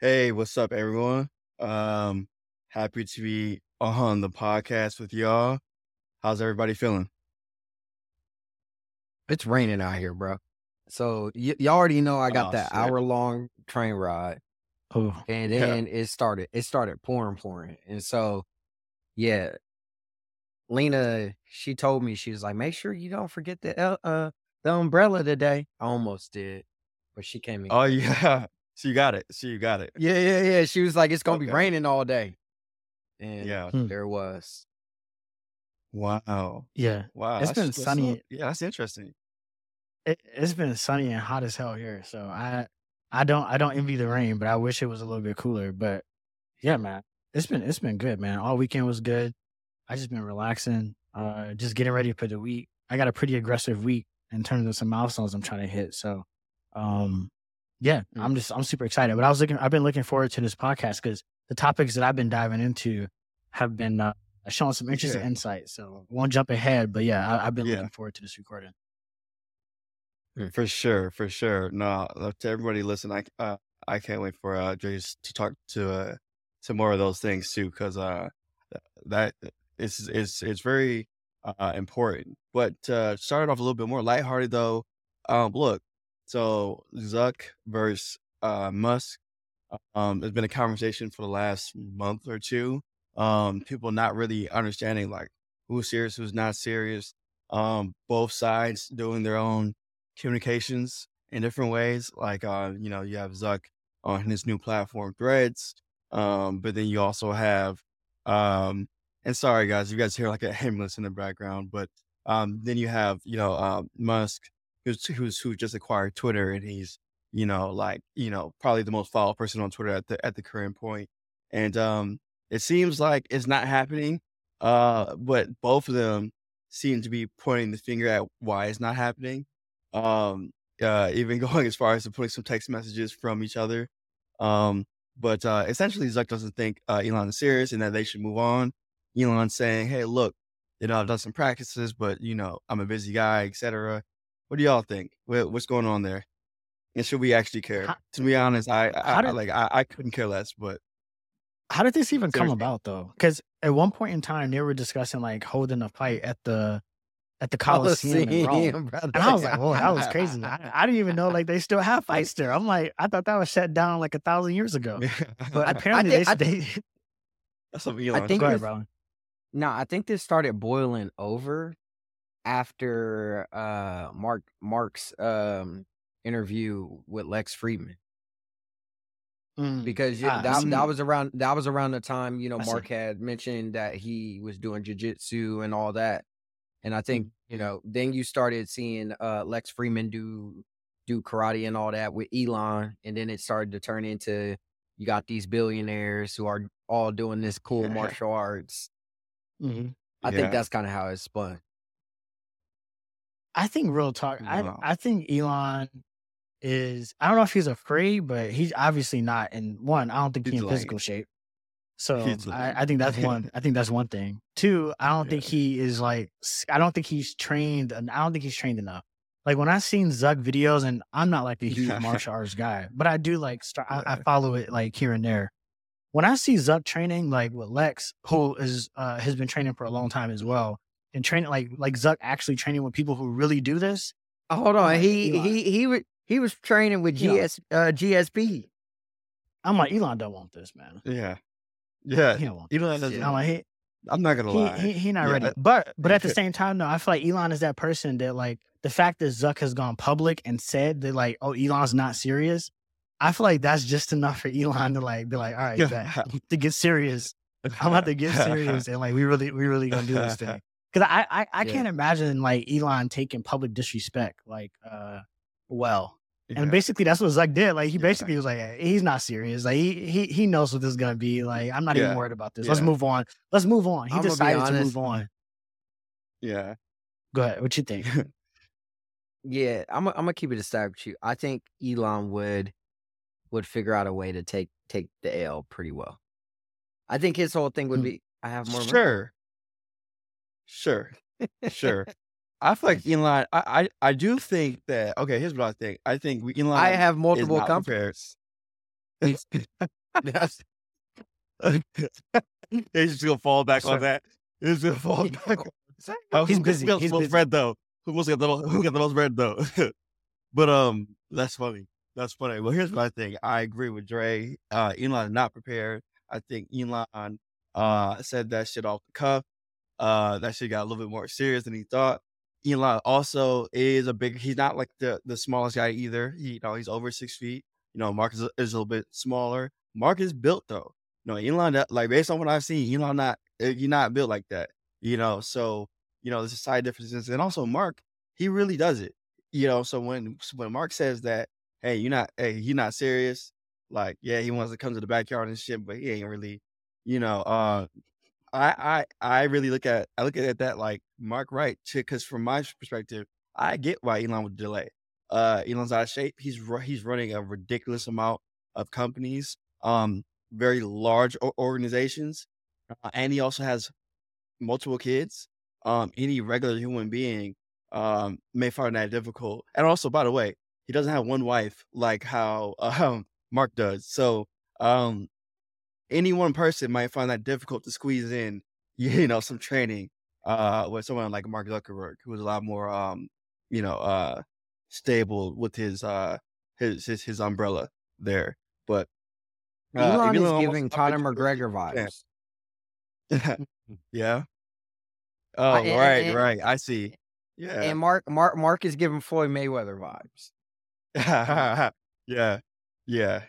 Hey, what's up, everyone? Um, happy to be on the podcast with y'all. How's everybody feeling? It's raining out here, bro. So y- you already know I got Oh that hour long train ride, Oh, and Yeah. then it started. It started pouring, pouring, and so yeah, Lena, she told me she was like, make sure you don't forget the uh the umbrella today. I almost did, but she came in. Oh yeah. So you got it. So you got it. Yeah, yeah, yeah. She was like, it's gonna be raining all day, and Yeah. Hmm. there was. Wow. yeah. Wow. It's that's- been sunny. so- yeah, that's interesting. It, it's been sunny and hot as hell here. So I, I don't, I don't envy the rain, but I wish it was a little bit cooler. But yeah, man, it's been, it's been good, man. All weekend was good. I just been relaxing, uh, just getting ready for the week. I got a pretty aggressive week in terms of some milestones I'm trying to hit. So, um, yeah, Mm. I'm just, I'm super excited. But I was looking, I've been looking forward to this podcast because the topics that I've been diving into have been uh, showing some interesting Yeah. insight. So won't jump ahead, but yeah, I, I've been Yeah. looking forward to this recording. For sure, for sure. No, to everybody listen, I uh, I can't wait for uh to talk to uh to more of those things too, because uh th- that is is it's very uh important. But uh started off a little bit more lighthearted though. Um, look, so Zuck versus uh Musk. Um, there's been a conversation for the last month or two. Um, people not really understanding like who's serious, who's not serious. Um, both sides doing their own communications in different ways. Like, uh, you know, you have Zuck on his new platform, Threads. Um, but then you also have, um, and sorry guys, you guys hear like a ambulance in the background, but um, then you have, you know, uh, Musk, who's who's who just acquired Twitter, and he's, you know, like, you know, probably the most followed person on Twitter at the at the current point. And um, it seems like it's not happening. Uh, but both of them seem to be pointing the finger at why it's not happening um uh even going as far as to putting some text messages from each other um but uh essentially zuck doesn't think uh elon is serious and that they should move on elon saying hey look you know i've done some practices but you know i'm a busy guy etc what do y'all think what, what's going on there and should we actually care How- to be honest i i, how I like I, I couldn't care less but How did this even come about though? Because at one point in time, they were discussing like holding a fight at the at the oh, Coliseum, in Rome. Coliseum, brother. And I was like, "Whoa, that was crazy!" I, I didn't even know like they still have fights there. I'm like, I thought that was shut down like a thousand years ago. But I Apparently, think- I they, they that's what elon think go ahead, it's- bro. No, I think this started boiling over after uh Mark Mark's um interview with Lex Fridman Mm. because yeah, Ah, that, that was around that was around the time you know I see. Mark had mentioned that he was doing jujitsu and all that, and I think Mm-hmm. you know then you started seeing uh Lex Fridman do do karate and all that with Elon, and then it started to turn into you got these billionaires who are all doing this cool martial arts. Mhm. I Yeah. think that's kind of how it spun. I think real talk. Wow. I I think Elon is. I don't know if he's afraid, but he's obviously not. And one, I don't think he's He's in physical shape. So I. I think that's one. I think that's one thing. Two, I don't think he is like. I don't think he's trained. and I don't think he's trained enough. Like when I seen Zuck videos, and I'm not like a huge martial arts guy, but I do like. Start, I, I follow it like here and there. When I see Zuck training, like with Lex, who is uh, has been training for a long time as well, and training like like Zuck actually training with people who really do this. Oh, hold on, like, he Elon. he he was he was training with Elon. GS uh, GSP. I'm like Elon don't want this, man. yeah yeah He don't want. elon doesn't I'm like he i'm not gonna he, lie he, he not Yeah, ready. uh, But but at the same time, though, I feel like Elon is that person that like the fact that Zuck has gone public and said that like oh Elon's not serious. I feel like that's just enough for Elon to like be like all right bet, to get serious. I'm about to get serious and like we really we really gonna do this thing. Because I I, I Yeah. can't imagine like Elon taking public disrespect like uh well. Yeah. And basically that's what Zuck did. Like he Yeah. basically was like, "Hey, he's not serious. Like he he he knows what this is gonna be. Like I'm not even worried about this. Let's move on. Let's move on. He I'ma decided to move on. yeah Go ahead. What you think? Yeah, I'm I'm gonna keep it a stab with you. I think Elon would would figure out a way to take take the L pretty well. I think his whole thing would Hmm. be I have more money. Sure. Sure. I feel like Elon. I, I I do think that. Okay, here's what I think. I think we- Elon. I have multiple companies. They just gonna fall back on that. It's gonna fall back. oh, Uh, He's busy. Who got He's the most busy. red though? Who get the most, who got the most red though? but um, that's funny. That's funny. Well, here's my thing. I agree with Dre. Uh, Elon is not prepared. I think Elon uh said that shit off the cuff. Uh, that shit got a little bit more serious than he thought. Elon also is a big. He's not like the the smallest guy either. He, you know, he's over six feet. You know, Mark is, a- is a little bit smaller. Mark is built though. You know, Elon, like based on what I've seen, Elon not eh, you're not built like that. You know, so you know there's a side differences, and also Mark, he really does it. You know, so when when Mark says that, hey, you're not, hey, you're not serious. Like, yeah, he wants to come to the backyard and shit, but he ain't really, you know, uh, I I I really look at I look at that like Mark right because from my perspective, I get why Elon would delay. Uh, Elon's out of shape. He's he's running a ridiculous amount of companies, um, very large organizations, uh, and he also has multiple kids. Um, any regular human being um may find that difficult. And also, by the way, he doesn't have one wife like how um Mark does. So um any one person might find that difficult to squeeze in, you know, some training uh with someone like Mark Zuckerberg, who's a lot more um, you know, uh stable with his uh his his, his umbrella there. But uh, Elon is giving Conor McGregor Yeah. vibes. yeah. Oh, and- right, and- right. I see. Yeah. And Mark Mark Mark is giving Floyd Mayweather vibes. yeah. Yeah.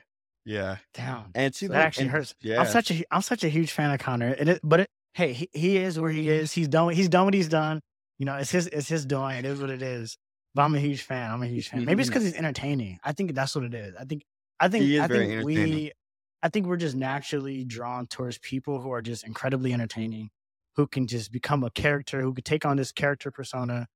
Yeah. down And That actually and- hurts. Yeah. I'm such a I'm such a huge fan of Conor. It is, but it, hey, he, he is where he is. He's done. He's done what he's done. You know, it's his it's his doing. It is what it is. But I'm a huge fan. I'm a huge fan. Maybe it's because he's entertaining. I think that's what it is. I think I think I think we I think we're just naturally drawn towards people who are just incredibly entertaining, who can just become a character, who could take on this character persona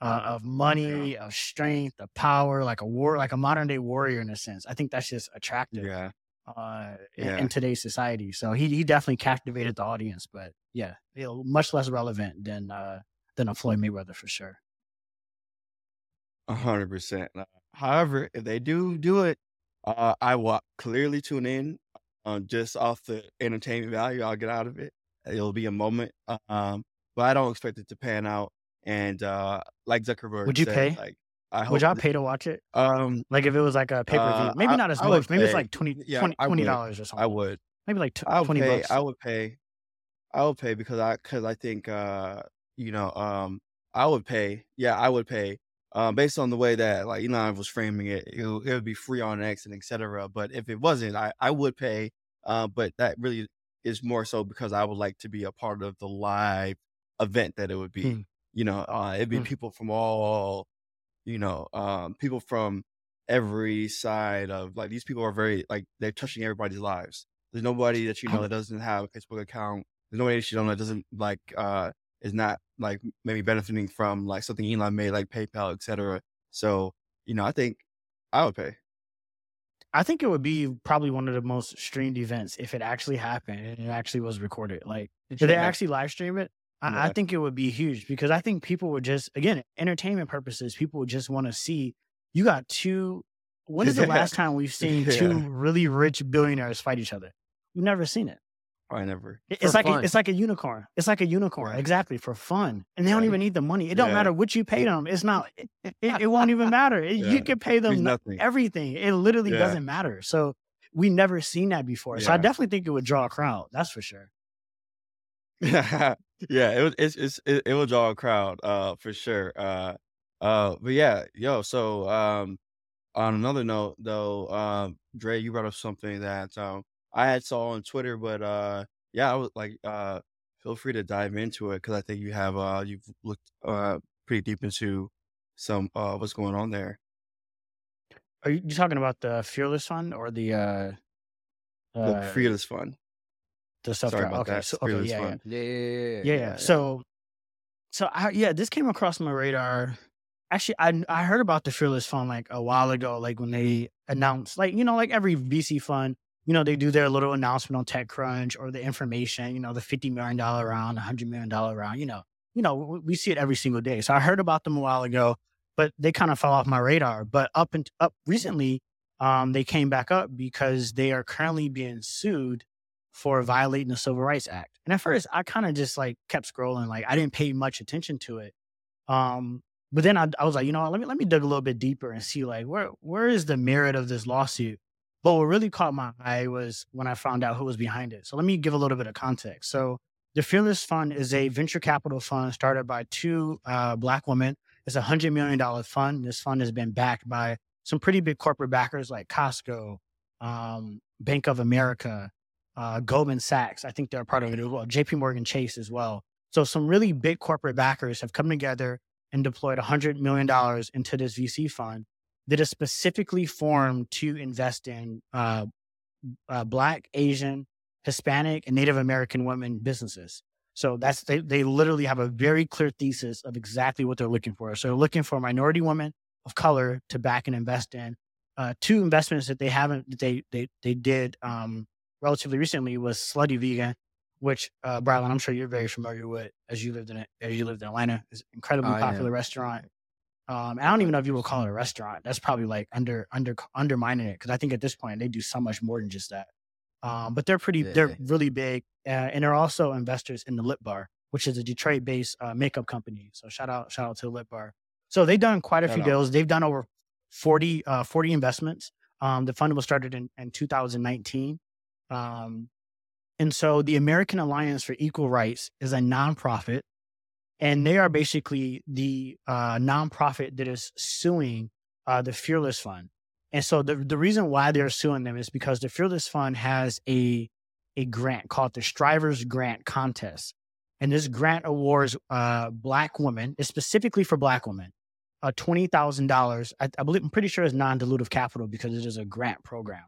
uh, of money, of strength, of power, like a war, like a modern day warrior in a sense. I think that's just attractive yeah. uh, in, Yeah. in today's society. So he he definitely captivated the audience, but yeah, you know, much less relevant than uh, than a Floyd Mayweather for sure. A hundred percent. Uh, However, if they do do it, uh, I will clearly tune in. Uh, just off the entertainment value I'll get out of it. It'll be a moment. Um, but I don't expect it to pan out. And uh, like Zuckerberg, Would you said, pay? Like, I hope Would y'all that- pay to watch it? Um, Like if it was like a pay per view, Uh, maybe I- not as I much. Maybe it's like 20 Yeah, 20 I would. dollars or something. I would. Maybe like t- I would twenty pay. bucks. I would pay. I would pay because I because I think uh you know um I would pay. Yeah, I would pay. Um, based on the way that like Elon was framing it, it, would- it would be free on X and etc. But if it wasn't, I I would pay. Uh, but that really is more so because I would like to be a part of the live event that it would be. Hmm. You know, uh, it'd be Hmm. people from all, you know, um, people from every side of like these people are very like they're touching everybody's lives. There's nobody that you know that doesn't have a Facebook account. There's nobody that you know that doesn't like uh is not like maybe benefiting from like something Elon made like PayPal, etc. So you know, I think I would pay. I think it would be probably one of the most streamed events if it actually happened and it actually was recorded. Like, did they Yeah. actually live stream it? I, I think it would be huge because I think people would just, again, entertainment purposes, people would just want to see. You got two. When is the last time we've seen two really rich billionaires fight each other? We've never seen it. Probably never. It- For It's like a, it's like a unicorn. It's like a unicorn, Yeah. exactly for fun, and they don't Yeah. even need the money. It don't Yeah. matter what you pay them. It's not. It, it, it won't even matter. It- Yeah. You can pay them nothing. everything. It literally Yeah. doesn't matter. So we never seen that before. So I definitely think it would draw a crowd. That's for sure. yeah, it was it's, it's it, it will draw a crowd, uh, for sure. Uh, uh, but yeah, yo. So, um, on another note, though, um, Dre, you brought up something that um I had saw on Twitter, but uh, yeah, I was like, uh, feel free to dive into it because I think you have uh you've looked uh pretty deep into some uh what's going on there. Are you, you talking about the Fearless Fund or the uh, The uh Fearless Fund. The stuff. Sorry drive? about Okay, that. so okay, Fearless yeah, yeah. Yeah, yeah, yeah, yeah, yeah. So, so I yeah, this came across my radar. Actually, I I heard about the Fearless Fund like a while ago, like when they announced, like you know, like every VC fund, you know, they do their little announcement on TechCrunch or the information, you know, the fifty million dollar round, the hundred million dollar round, you know, you know, we, we see it every single day. So I heard about them a while ago, but they kind of fell off my radar. But up and up recently, um, they came back up because they are currently being sued for violating the Civil Rights Act. And at first, I kind of just like kept scrolling, like I didn't pay much attention to it. Um, but then I, I was like, you know, let me let me dig a little bit deeper and see like where where is the merit of this lawsuit. But what really caught my eye was when I found out who was behind it. So let me give a little bit of context. So the Fearless Fund is a venture capital fund started by two uh, black women. It's a hundred million dollar fund. This fund has been backed by some pretty big corporate backers like Costco, um, Bank of America, uh, Goldman Sachs. I think they're part of it as well. JP Morgan Chase as well. So some really big corporate backers have come together and deployed $100 million into this VC fund that is specifically formed to invest in uh, uh, Black, Asian, Hispanic, and Native American women businesses. So that's they, they literally have a very clear thesis of exactly what they're looking for. So they're looking for minority women, of color to back and invest in. Uh, two investments that they haven't that they they they did um, relatively recently was Slutty Vegan, which uh, Brylan, I'm sure you're very familiar with as you lived in it as you lived in Atlanta. It's an incredibly Oh, popular yeah. restaurant. Um, I don't even know if you would call it a restaurant. That's probably like under under undermining it because I think at this point they do so much more than just that. Um, but they're pretty, they're really big, uh, and they're also investors in the Lip Bar, which is a Detroit-based uh, makeup company. So shout out, shout out to the Lip Bar. So they've done quite a Shout few out. deals. They've done over 40, uh, 40 investments. Um, the fund was started in, in 2019. Um, and so the American Alliance for Equal Rights is a nonprofit, and they are basically the uh, nonprofit that is suing uh, the Fearless Fund. And so the, the reason why they're suing them is because the Fearless Fund has a a grant called the Strivers Grant Contest. And this grant awards uh, black women, specifically for black women, uh, $20,000. I, I believe, I'm pretty sure it's non dilutive capital because it is a grant program.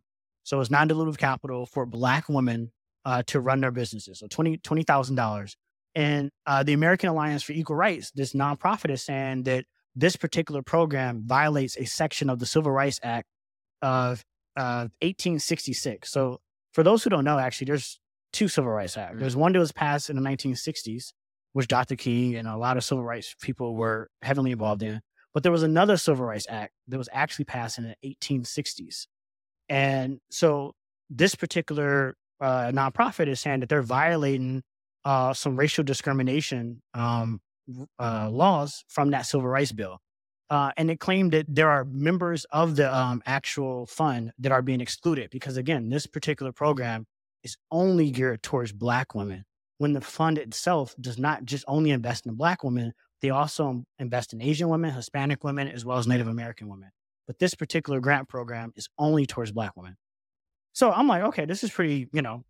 So it's non dilutive capital for black women uh, to run their businesses. So $20, $20,000. And uh, the American Alliance for Equal Rights, this nonprofit is saying that this particular program violates a section of the Civil Rights Act of uh, 1866. So for those who don't know, actually, there's two Civil Rights Acts. There's one that was passed in the 1960s, which Dr. King and a lot of civil rights people were heavily involved in. But there was another Civil Rights Act that was actually passed in the 1860s. And so this particular uh, nonprofit is saying that they're violating uh, some racial discrimination um, uh, laws from that civil rights bill. Uh, and it claimed that there are members of the um, actual fund that are being excluded because, again, this particular program is only geared towards Black women. When the fund itself does not just only invest in Black women, they also invest in Asian women, Hispanic women, as well as Native American women. But this particular grant program is only towards Black women. So I'm like, okay, this is pretty, you know,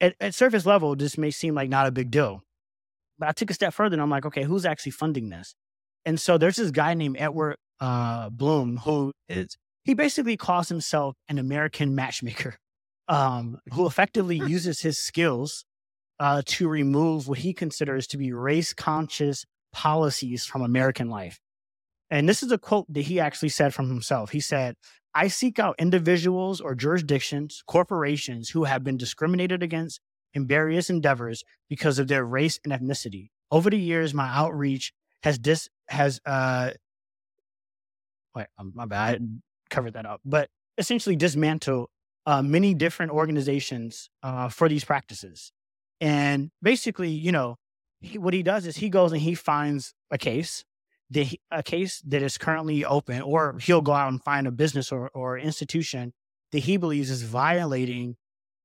at, at surface level, this may seem like not a big deal. But I took a step further and I'm like, okay, who's actually funding this? And so there's this guy named Edward uh, Blum who is, he basically calls himself an American matchmaker um, who effectively uses his skills uh, to remove what he considers to be race conscious policies from American life. And this is a quote that he actually said from himself. He said, I seek out individuals or jurisdictions, corporations who have been discriminated against in various endeavors because of their race and ethnicity. Over the years, my outreach has dis has uh wait, um, my bad, I covered that up, but essentially dismantle uh, many different organizations uh, for these practices. And basically, you know, he, what he does is he goes and he finds a case, that he, a case that is currently open, or he'll go out and find a business or, or institution that he believes is violating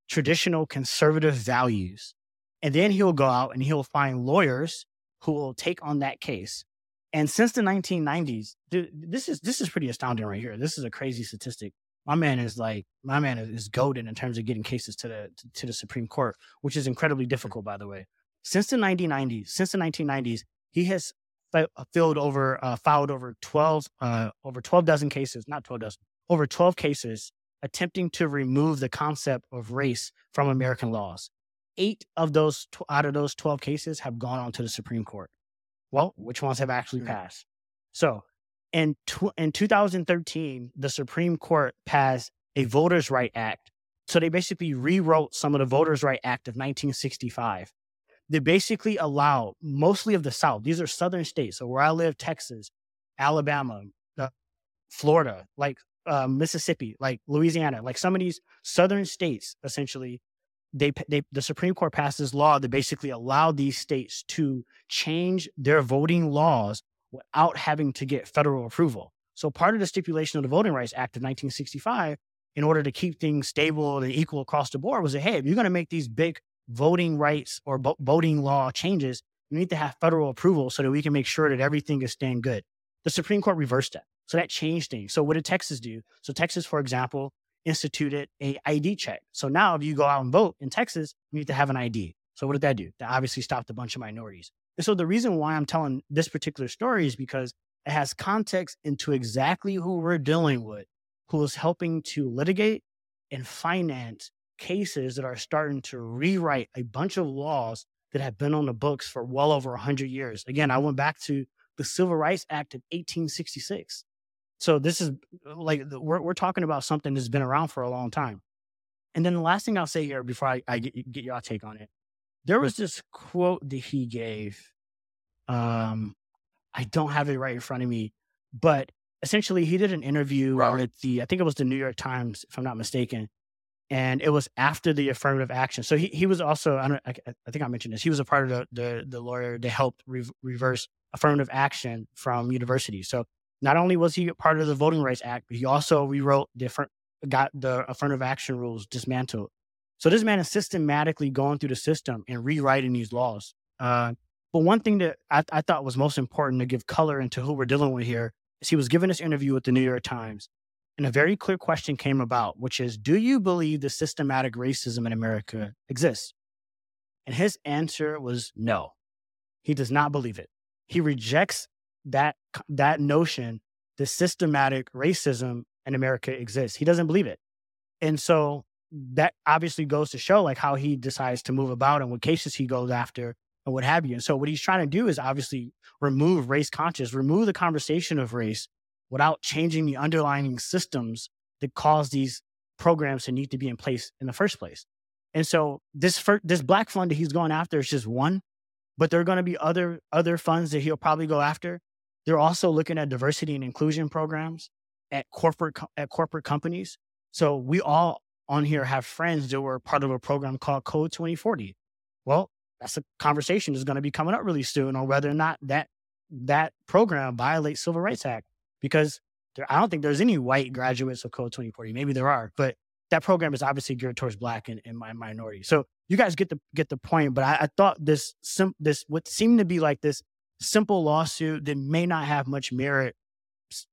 traditional conservative values. And then he'll go out and he'll find lawyers who will take on that case. And since the 1990s, dude, this is this is pretty astounding right here. This is a crazy statistic. My man is like my man is, goaded in terms of getting cases to the to, the Supreme Court, which is incredibly difficult, by the way. Since the 1990s, since the 1990s, he has filled over uh, filed over 12 uh, over 12 dozen cases, not 12 dozen, over 12 cases attempting to remove the concept of race from American laws. Eight of those tw- out of those 12 cases have gone on to the Supreme Court. Well, which ones have actually Mm. passed? So, in tw- in 2013, the Supreme Court passed a Voters' Right Act. So they basically rewrote some of the Voters' Right Act of 1965. They basically allow mostly of the South. These are southern states. So where I live, Texas, Alabama, uh, Florida, like uh, Mississippi, like Louisiana, like some of these southern states, essentially, they, they the Supreme Court passed this law that basically allowed these states to change their voting laws without having to get federal approval. So part of the stipulation of the Voting Rights Act of 1965, in order to keep things stable and equal across the board, was that hey, if you're going to make these big voting rights or bo- voting law changes, you need to have federal approval so that we can make sure that everything is staying good. The Supreme Court reversed that. So that changed things. So what did Texas do? So Texas, for example, instituted a ID check. So now if you go out and vote in Texas, you need to have an ID. So what did that do? That obviously stopped a bunch of minorities. And so the reason why I'm telling this particular story is because it has context into exactly who we're dealing with, who is helping to litigate and finance cases that are starting to rewrite a bunch of laws that have been on the books for well over 100 years. Again, I went back to the Civil Rights Act of 1866. So this is like we're we're talking about something that's been around for a long time. And then the last thing I'll say here before I, I get, get your take on it, there was this quote that he gave. Um, I don't have it right in front of me, but essentially he did an interview Right. with the I think it was the New York Times, if I'm not mistaken, and it was after the affirmative action. So he he was also I don't I, I think I mentioned this. He was a part of the the, the lawyer that helped re- reverse affirmative action from universities. So not only was he part of the Voting Rights Act, but he also rewrote different got the affirmative action rules dismantled. So this man is systematically going through the system and rewriting these laws. Uh, but one thing that I, I thought was most important to give color into who we're dealing with here is he was given this interview with the New York Times, and a very clear question came about, which is, do you believe the systematic racism in America exists? And his answer was no. He does not believe it. He rejects that that notion that systematic racism in America exists. He doesn't believe it. And so that obviously goes to show like how he decides to move about and what cases he goes after and what have you. And so what he's trying to do is obviously remove race conscious, remove the conversation of race without changing the underlying systems that cause these programs to need to be in place in the first place. And so this fir- this black fund that he's going after is just one, but there are going to be other other funds that he'll probably go after. They're also looking at diversity and inclusion programs at corporate co- at corporate companies. So we all on here have friends that were part of a program called Code 2040. Well, that's a conversation that's going to be coming up really soon on whether or not that that program violates Civil Rights Act because there, I don't think there's any white graduates of Code 2040. Maybe there are, but that program is obviously geared towards black and, and mi- minority. So you guys get the get the point. But I, I thought this sim, this what seemed to be like this simple lawsuit that may not have much merit.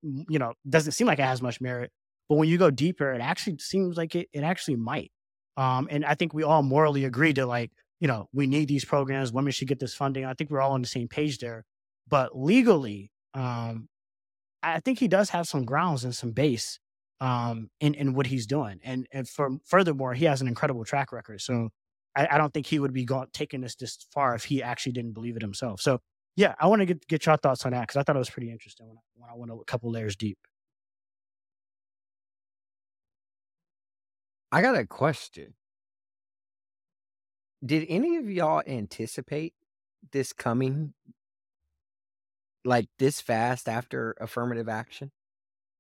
You know, doesn't seem like it has much merit. But when you go deeper, it actually seems like it, it actually might. Um, and I think we all morally agree to like, you know, we need these programs. Women should get this funding. I think we're all on the same page there. But legally, um, I think he does have some grounds and some base um, in in what he's doing. And and for furthermore, he has an incredible track record. So I, I don't think he would be going taking this this far if he actually didn't believe it himself. So yeah, I want to get get your thoughts on that because I thought it was pretty interesting when I, when I went a couple layers deep. I got a question. Did any of y'all anticipate this coming like this fast after affirmative action?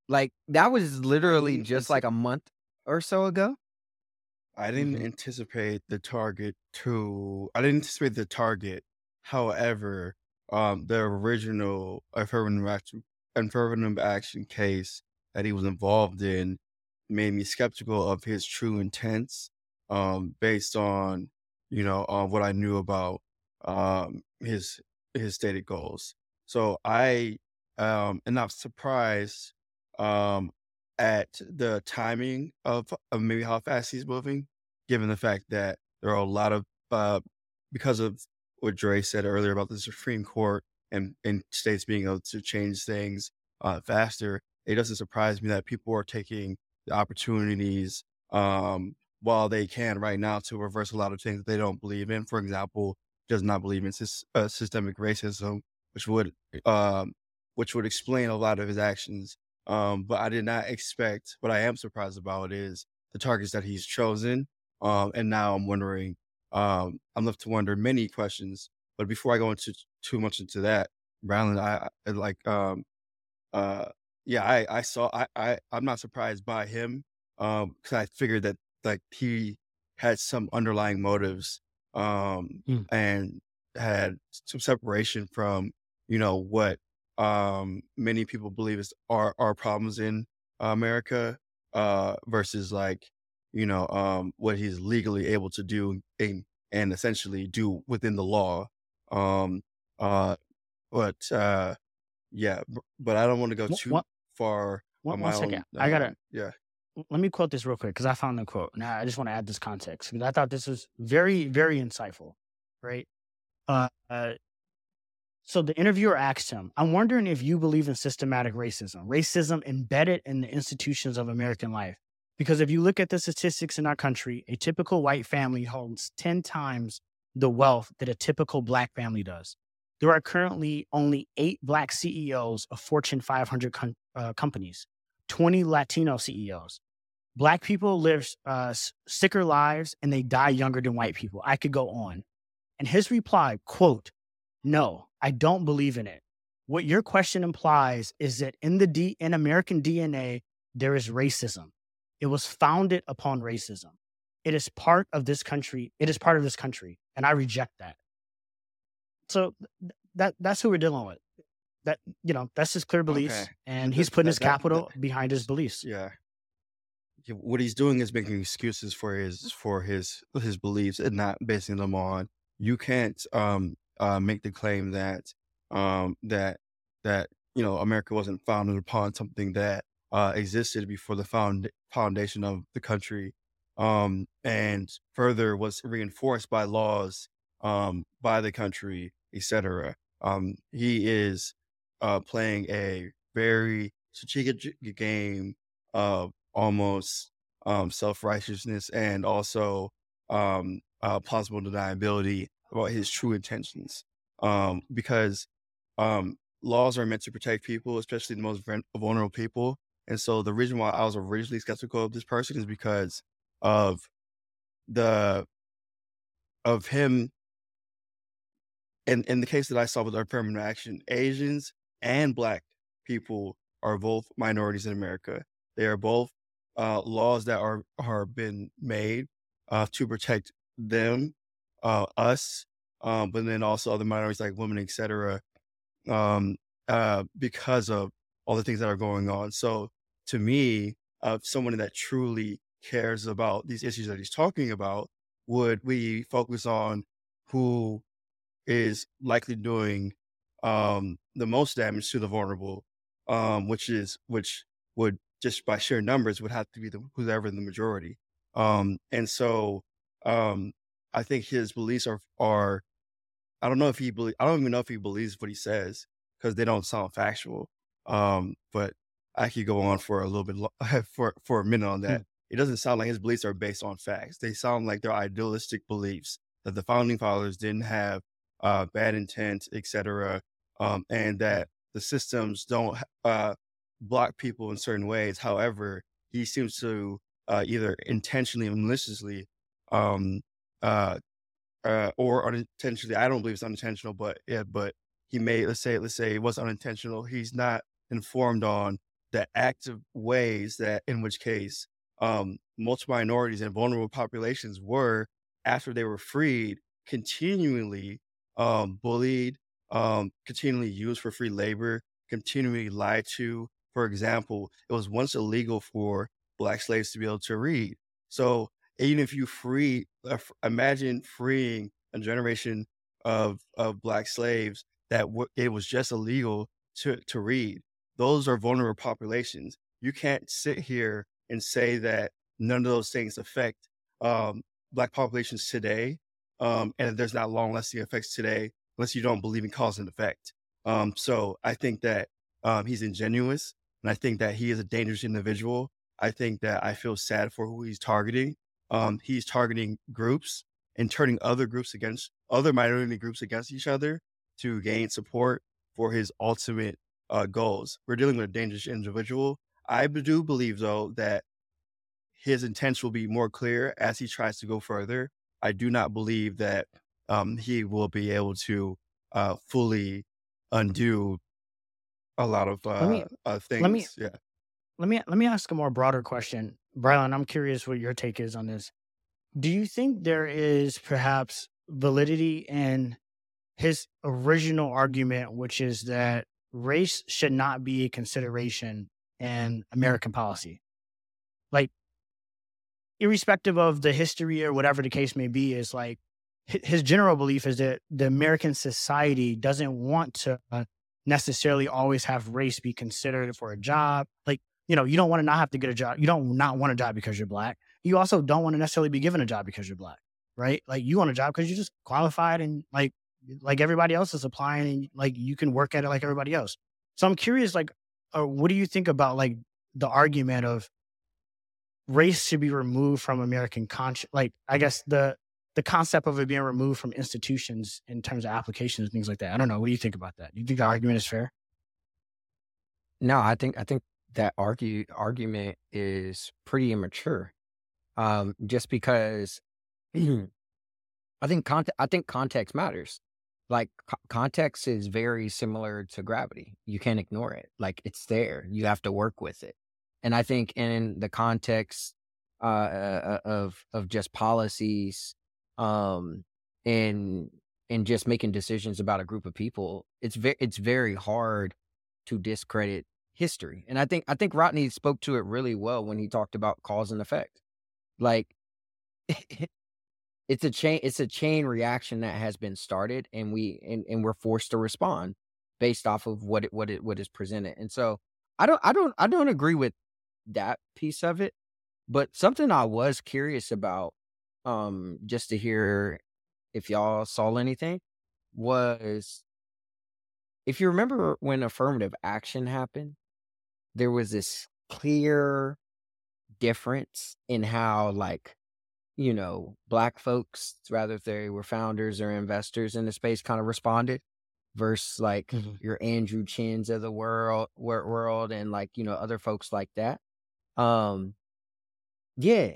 Like that was literally just like a month or so ago. I didn't Mhm. anticipate the target to. I didn't anticipate the target. However, um, the original affirmative action, affirmative action case that he was involved in made me skeptical of his true intents, um, based on you know uh, what I knew about um his his stated goals. So I um am not surprised um at the timing of, of maybe how fast he's moving, given the fact that there are a lot of uh, because of what Dre said earlier about the Supreme Court and, and states being able to change things uh, faster. It doesn't surprise me that people are taking the opportunities um, while they can right now to reverse a lot of things that they don't believe in. For example, does not believe in sys- uh, systemic racism, which would um, which would explain a lot of his actions um, but I did not expect. What I am surprised about is the targets that he's chosen. Um, and now I'm wondering. Um, I'm left to wonder many questions. But before I go into too much into that, Brandon, I, I like um, uh, Yeah, I I saw I I I'm not surprised by him, um, 'cause I figured that, like, he had some underlying motives, um, Mm. and had some separation from, you know, what, um, many people believe is our our problems in America, uh, versus, like, you know, um, what he's legally able to do and and essentially do within the law. Um, uh, but, uh, yeah, but I don't wanna go too what far one on one second. own, I gotta yeah. let me quote this real quick because I found the quote, Now I just wanna add this context 'cause I thought this was very, very insightful, right? Uh, uh so the interviewer asked him, "I'm wondering if you believe in systematic racism, racism embedded in the institutions of American life. Because if you look at the statistics in our country, a typical white family holds 10 times the wealth that a typical black family does. There are currently only 8 black CEOs of Fortune 500 com uh, companies, 20 Latino CEOs. Black people live uh, sicker lives, and they die younger than white people." I could go on. And his reply, quote, "No, I don't believe in it. What your question implies is that in the D in American DNA, there is racism. It was founded upon racism. It is part of this country it is part of this country, and I reject that." So th th that that's who we're dealing with. That you know, that's his clear beliefs, Okay. and he's putting that his that that capital behind his beliefs. Yeah. Yeah, what he's doing is making excuses for his for his his beliefs and not basing them on you can't, um, uh, make the claim that, um, that that, you know, America wasn't founded upon something that, uh, existed before the found foundation of the country, um, and further was reinforced by laws, um, by the country, etcetera. Um, he is, uh, playing a very strategic game of almost, um, self-righteousness and also, um, uh, plausible deniability about his true intentions. Um, because, um, laws are meant to protect people, especially the most vulnerable people, and so the reason why I was originally skeptical of this person is because of the of him in in the case that I saw with our affirmative action, Asians and Black people are both minorities in America. They are both, uh, laws that are are been made, uh, to protect them, uh, us, um, but then also other minorities like women, etcetera, um, uh, because of all the things that are going on. So, to me, uh, someone that truly cares about these issues that he's talking about, would we focus on who is likely doing, um, the most damage to the vulnerable, um, which is which would just by sheer numbers would have to be the whoever in the majority. Um, and so, um, I think his beliefs are are I don't know if he belie I don't even know if he believes what he says because they don't sound factual. Um, but I could go on for a little bit lo for for a minute on that. Hmm. It doesn't sound like his beliefs are based on facts. They sound like they're idealistic beliefs that the founding fathers didn't have, uh, bad intent, etc., um, and that the systems don't uh, block people in certain ways. However, he seems to, uh, either intentionally or maliciously, um, uh, uh, or unintentionally I don't believe it's unintentional, but yeah, but he may let's say let's say it was unintentional. He's not informed on the active ways that in which case, um, multiple minorities and vulnerable populations were, after they were freed, continually, um, bullied, um, continually used for free labor, continually lied to. For example, it was once illegal for Black slaves to be able to read. So, even if you free uh, imagine freeing a generation of of Black slaves that w it was just illegal to to read. Those are vulnerable populations. You can't sit here and say that none of those things affect, um, Black populations today, um, and there's not long-lasting effects today unless you don't believe in cause and effect. Um, so I think that, um, he's ingenuous, and I think that he is a dangerous individual. I think that I feel sad for who he's targeting. Um, he's targeting groups and turning other groups against other minority groups against each other to gain support for his ultimate, uh, goals. We're dealing with a dangerous individual. I do believe, though, that his intention will be more clear as he tries to go further. I do not believe that, um, he will be able to, uh, fully undo a lot of Let me uh, uh let me things. Yeah. Let me let me ask a more broader question, Brylan. I'm curious what your take is on this. Do you think there is perhaps validity in his original argument, which is that race should not be a consideration in American policy? Like, irrespective of the history or whatever the case may be, is like his general belief is that the American society doesn't want to uh, necessarily always have race be considered for a job. Like, you know, you don't want to not have to get a job. You don't not want a job because you're black. You also don't want to necessarily be given a job because you're black, right? Like, you want a job because you're just qualified and like like everybody else is applying, and like you can work at it like everybody else. So I'm curious, like, uh, what do you think about like the argument of race should be removed from American conscience. Like, I guess the the concept of it being removed from institutions in terms of applications and things like that. I don't know. What do you think about that? Do you think the argument is fair? No, I think I think that argue argument is pretty immature. Um, just because I think context I think context matters. Like co- context is very similar to gravity. You can't ignore it. Like it's there. You have to work with it. And I think in the context uh, uh, uh, of of just policies, um, and and just making decisions about a group of people, it's very it's very hard to discredit history. And I think I think Rodney spoke to it really well when he talked about cause and effect. Like it's a chain it's a chain reaction that has been started and we and, and we're forced to respond based off of what it what it what is presented. And so I don't I don't I don't agree with that piece of it. But something I was curious about, um, just to hear if y'all saw anything, was if you remember when affirmative action happened, there was this clear difference in how like you know black folks rather if they were founders or investors in the space kind of responded versus like Mhm. your Andrew Chens of the world wor- world and like you know other folks like that um yeah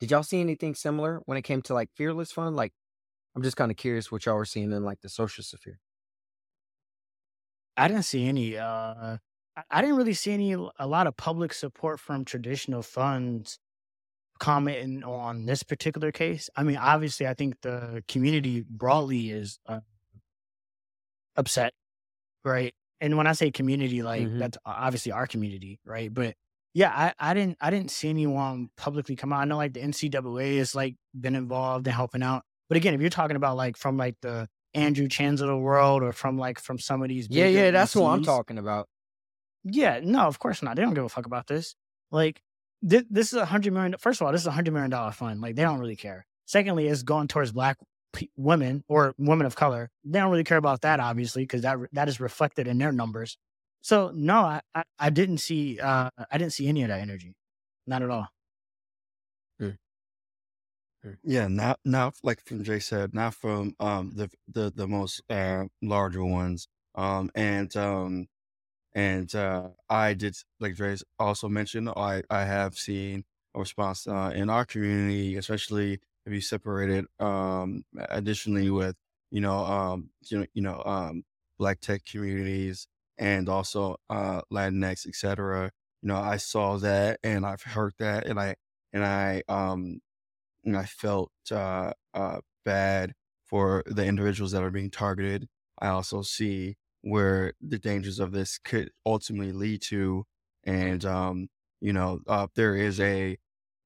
did y'all see anything similar when it came to like fearless fund like i'm just kind of curious what y'all were seeing in like the social sphere I didn't see any. Uh, I didn't really see any. A lot of public support from traditional funds commenting on this particular case. I mean, obviously, I think the community broadly is uh, upset, right? And when I say community, like hmm that's obviously our community, right? But yeah, I, I didn't I didn't see anyone publicly come out. I know like the NCAA has like been involved in helping out. But again, if you're talking about like from like the Andrew Chens of the world or from like from some of these yeah yeah that's what i'm talking about yeah, no, of course not. They don't give a fuck about this. Like, thi- this is a hundred million. First of all, this is a hundred million dollar fund. Like, they don't really care. Secondly, it's going towards black pe- women or women of color. They don't really care about that, obviously, because that re- that is reflected in their numbers. So no, I, I I didn't see uh I didn't see any of that energy, not at all. Mm, mm. Yeah, not not like from Jay said, not from um the the the most uh larger ones. Um and um and uh I did like Dre's also mentioned, I I have seen a response uh in our community, especially if you separate it um additionally with you know um you know you know um black tech communities and also uh Latinx, etc. You know, I saw that and I've heard that and I and I um and I felt uh, uh, bad for the individuals that are being targeted. I also see where the dangers of this could ultimately lead to, and um, you know, uh, there is a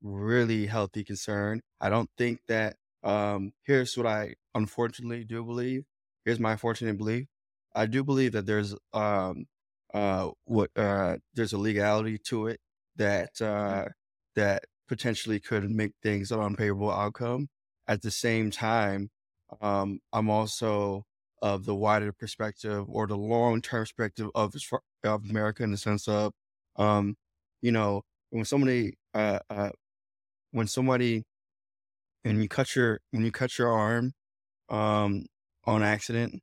really healthy concern. I don't think that. Um, here's what I unfortunately do believe. Here's my unfortunate belief. I do believe that there's um, uh, what uh, there's a legality to it that uh, that potentially could make things an unfavorable outcome. At the same time, um, I'm also of the wider perspective or the long term perspective of of America in the sense of, um, you know, when somebody, uh, uh, when somebody, and you cut your when you cut your arm, um, on accident,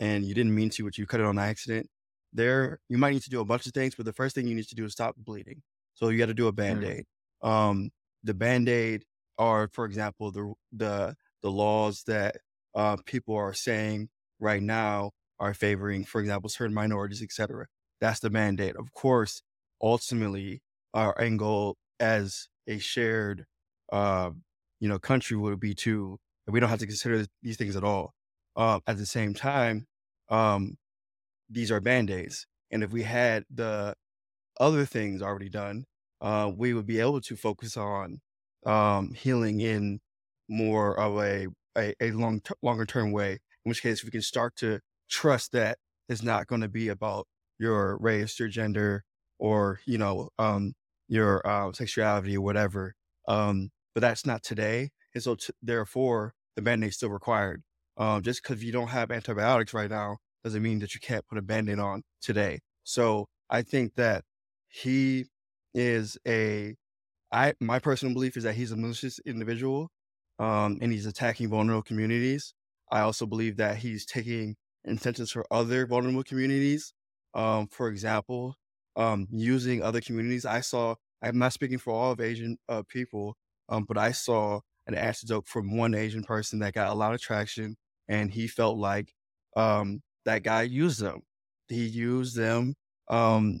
and you didn't mean to, but you cut it on accident. There, you might need to do a bunch of things, but the first thing you need to do is stop bleeding. So you got to do a band Mm. aid. Um, the band aid are, for example, the the the laws that uh, people are saying right now are favoring, for example, certain minorities, etc. that's the mandate. Of course, ultimately, our end goal as a shared, uh, you know, country would be to we don't have to consider these things at all. Uh, at the same time, um, these are band aids, and if we had the other things already done, uh, we would be able to focus on um, healing in more of a a, a long longer term way. In which case, we can start to trust that it's not going to be about your race, your gender, or you know, um, your uh, sexuality or whatever. Um, but that's not today, and so t- therefore, the band-aid still required. Um, just because you don't have antibiotics right now doesn't mean that you can't put a band-aid on today. So I think that he is a I my personal belief is that he's a malicious individual, um, and he's attacking vulnerable communities. I also believe that he's taking incentives for other vulnerable communities. Um, for example, um, using other communities. I saw. I'm not speaking for all of Asian uh, people, um, but I saw an antidote from one Asian person that got a lot of traction, and he felt like um, that guy used them. He used them, um,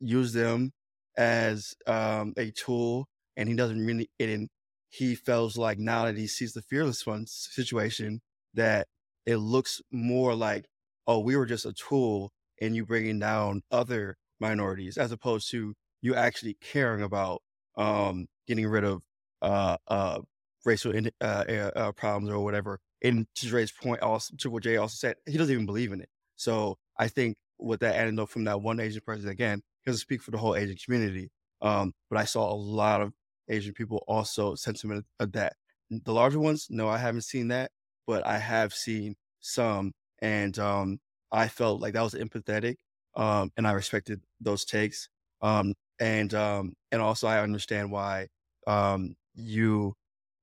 used them as um, a tool, and he doesn't really. And he feels like now that he sees the Fearless Fund situation, that it looks more like, oh, we were just a tool, and you bringing down other minorities, as opposed to you actually caring about um, getting rid of uh, uh, racial uh, uh, problems or whatever. And to Dre's point, also to what Jay also said, he doesn't even believe in it. So I think with that anecdote from that one Asian person, again, he doesn't speak for the whole Asian community. Um, but I saw a lot of Asian people also sentiment of that. The larger ones, no, I haven't seen that, but I have seen some, and um, I felt like that was empathetic, um, and I respected those takes. Um, and um, and also I understand why um, you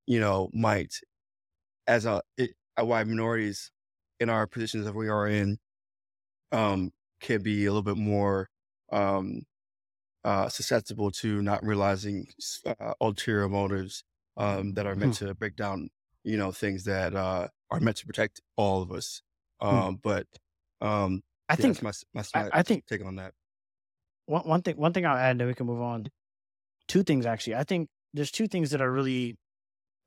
you know, might, as a, it, why minorities in our positions that we are in, um, can be a little bit more, um, uh, susceptible to not realizing uh, ulterior motives um, that are meant hmm. to break down, you know, things that uh, are meant to protect all of us. Hmm. Um, but um, I yeah, think my, my, my I, I, think take on that. One, one thing, one thing I'll add, that we can move on. Two things actually. I think there's two things that are really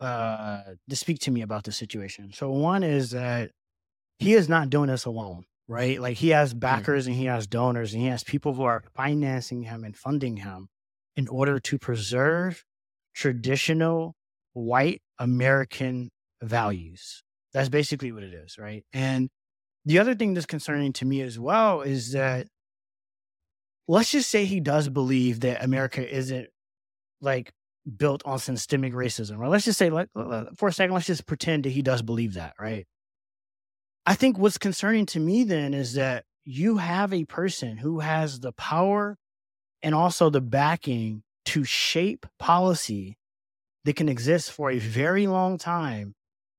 uh, to speak to me about the situation. So one is that he is not doing this alone, right? Like he has mm-hmm. backers mm-hmm. and he has donors and he has people who are financing him and funding him in order to preserve traditional white American values. That's basically what it is, right? And the other thing that's concerning to me as well is that let's just say he does believe that America isn't like built on systemic racism, right? Let's just say, like, for a second, let's just pretend that he does believe that, right? I think what's concerning to me then is that you have a person who has the power and also the backing to shape policy that can exist for a very long time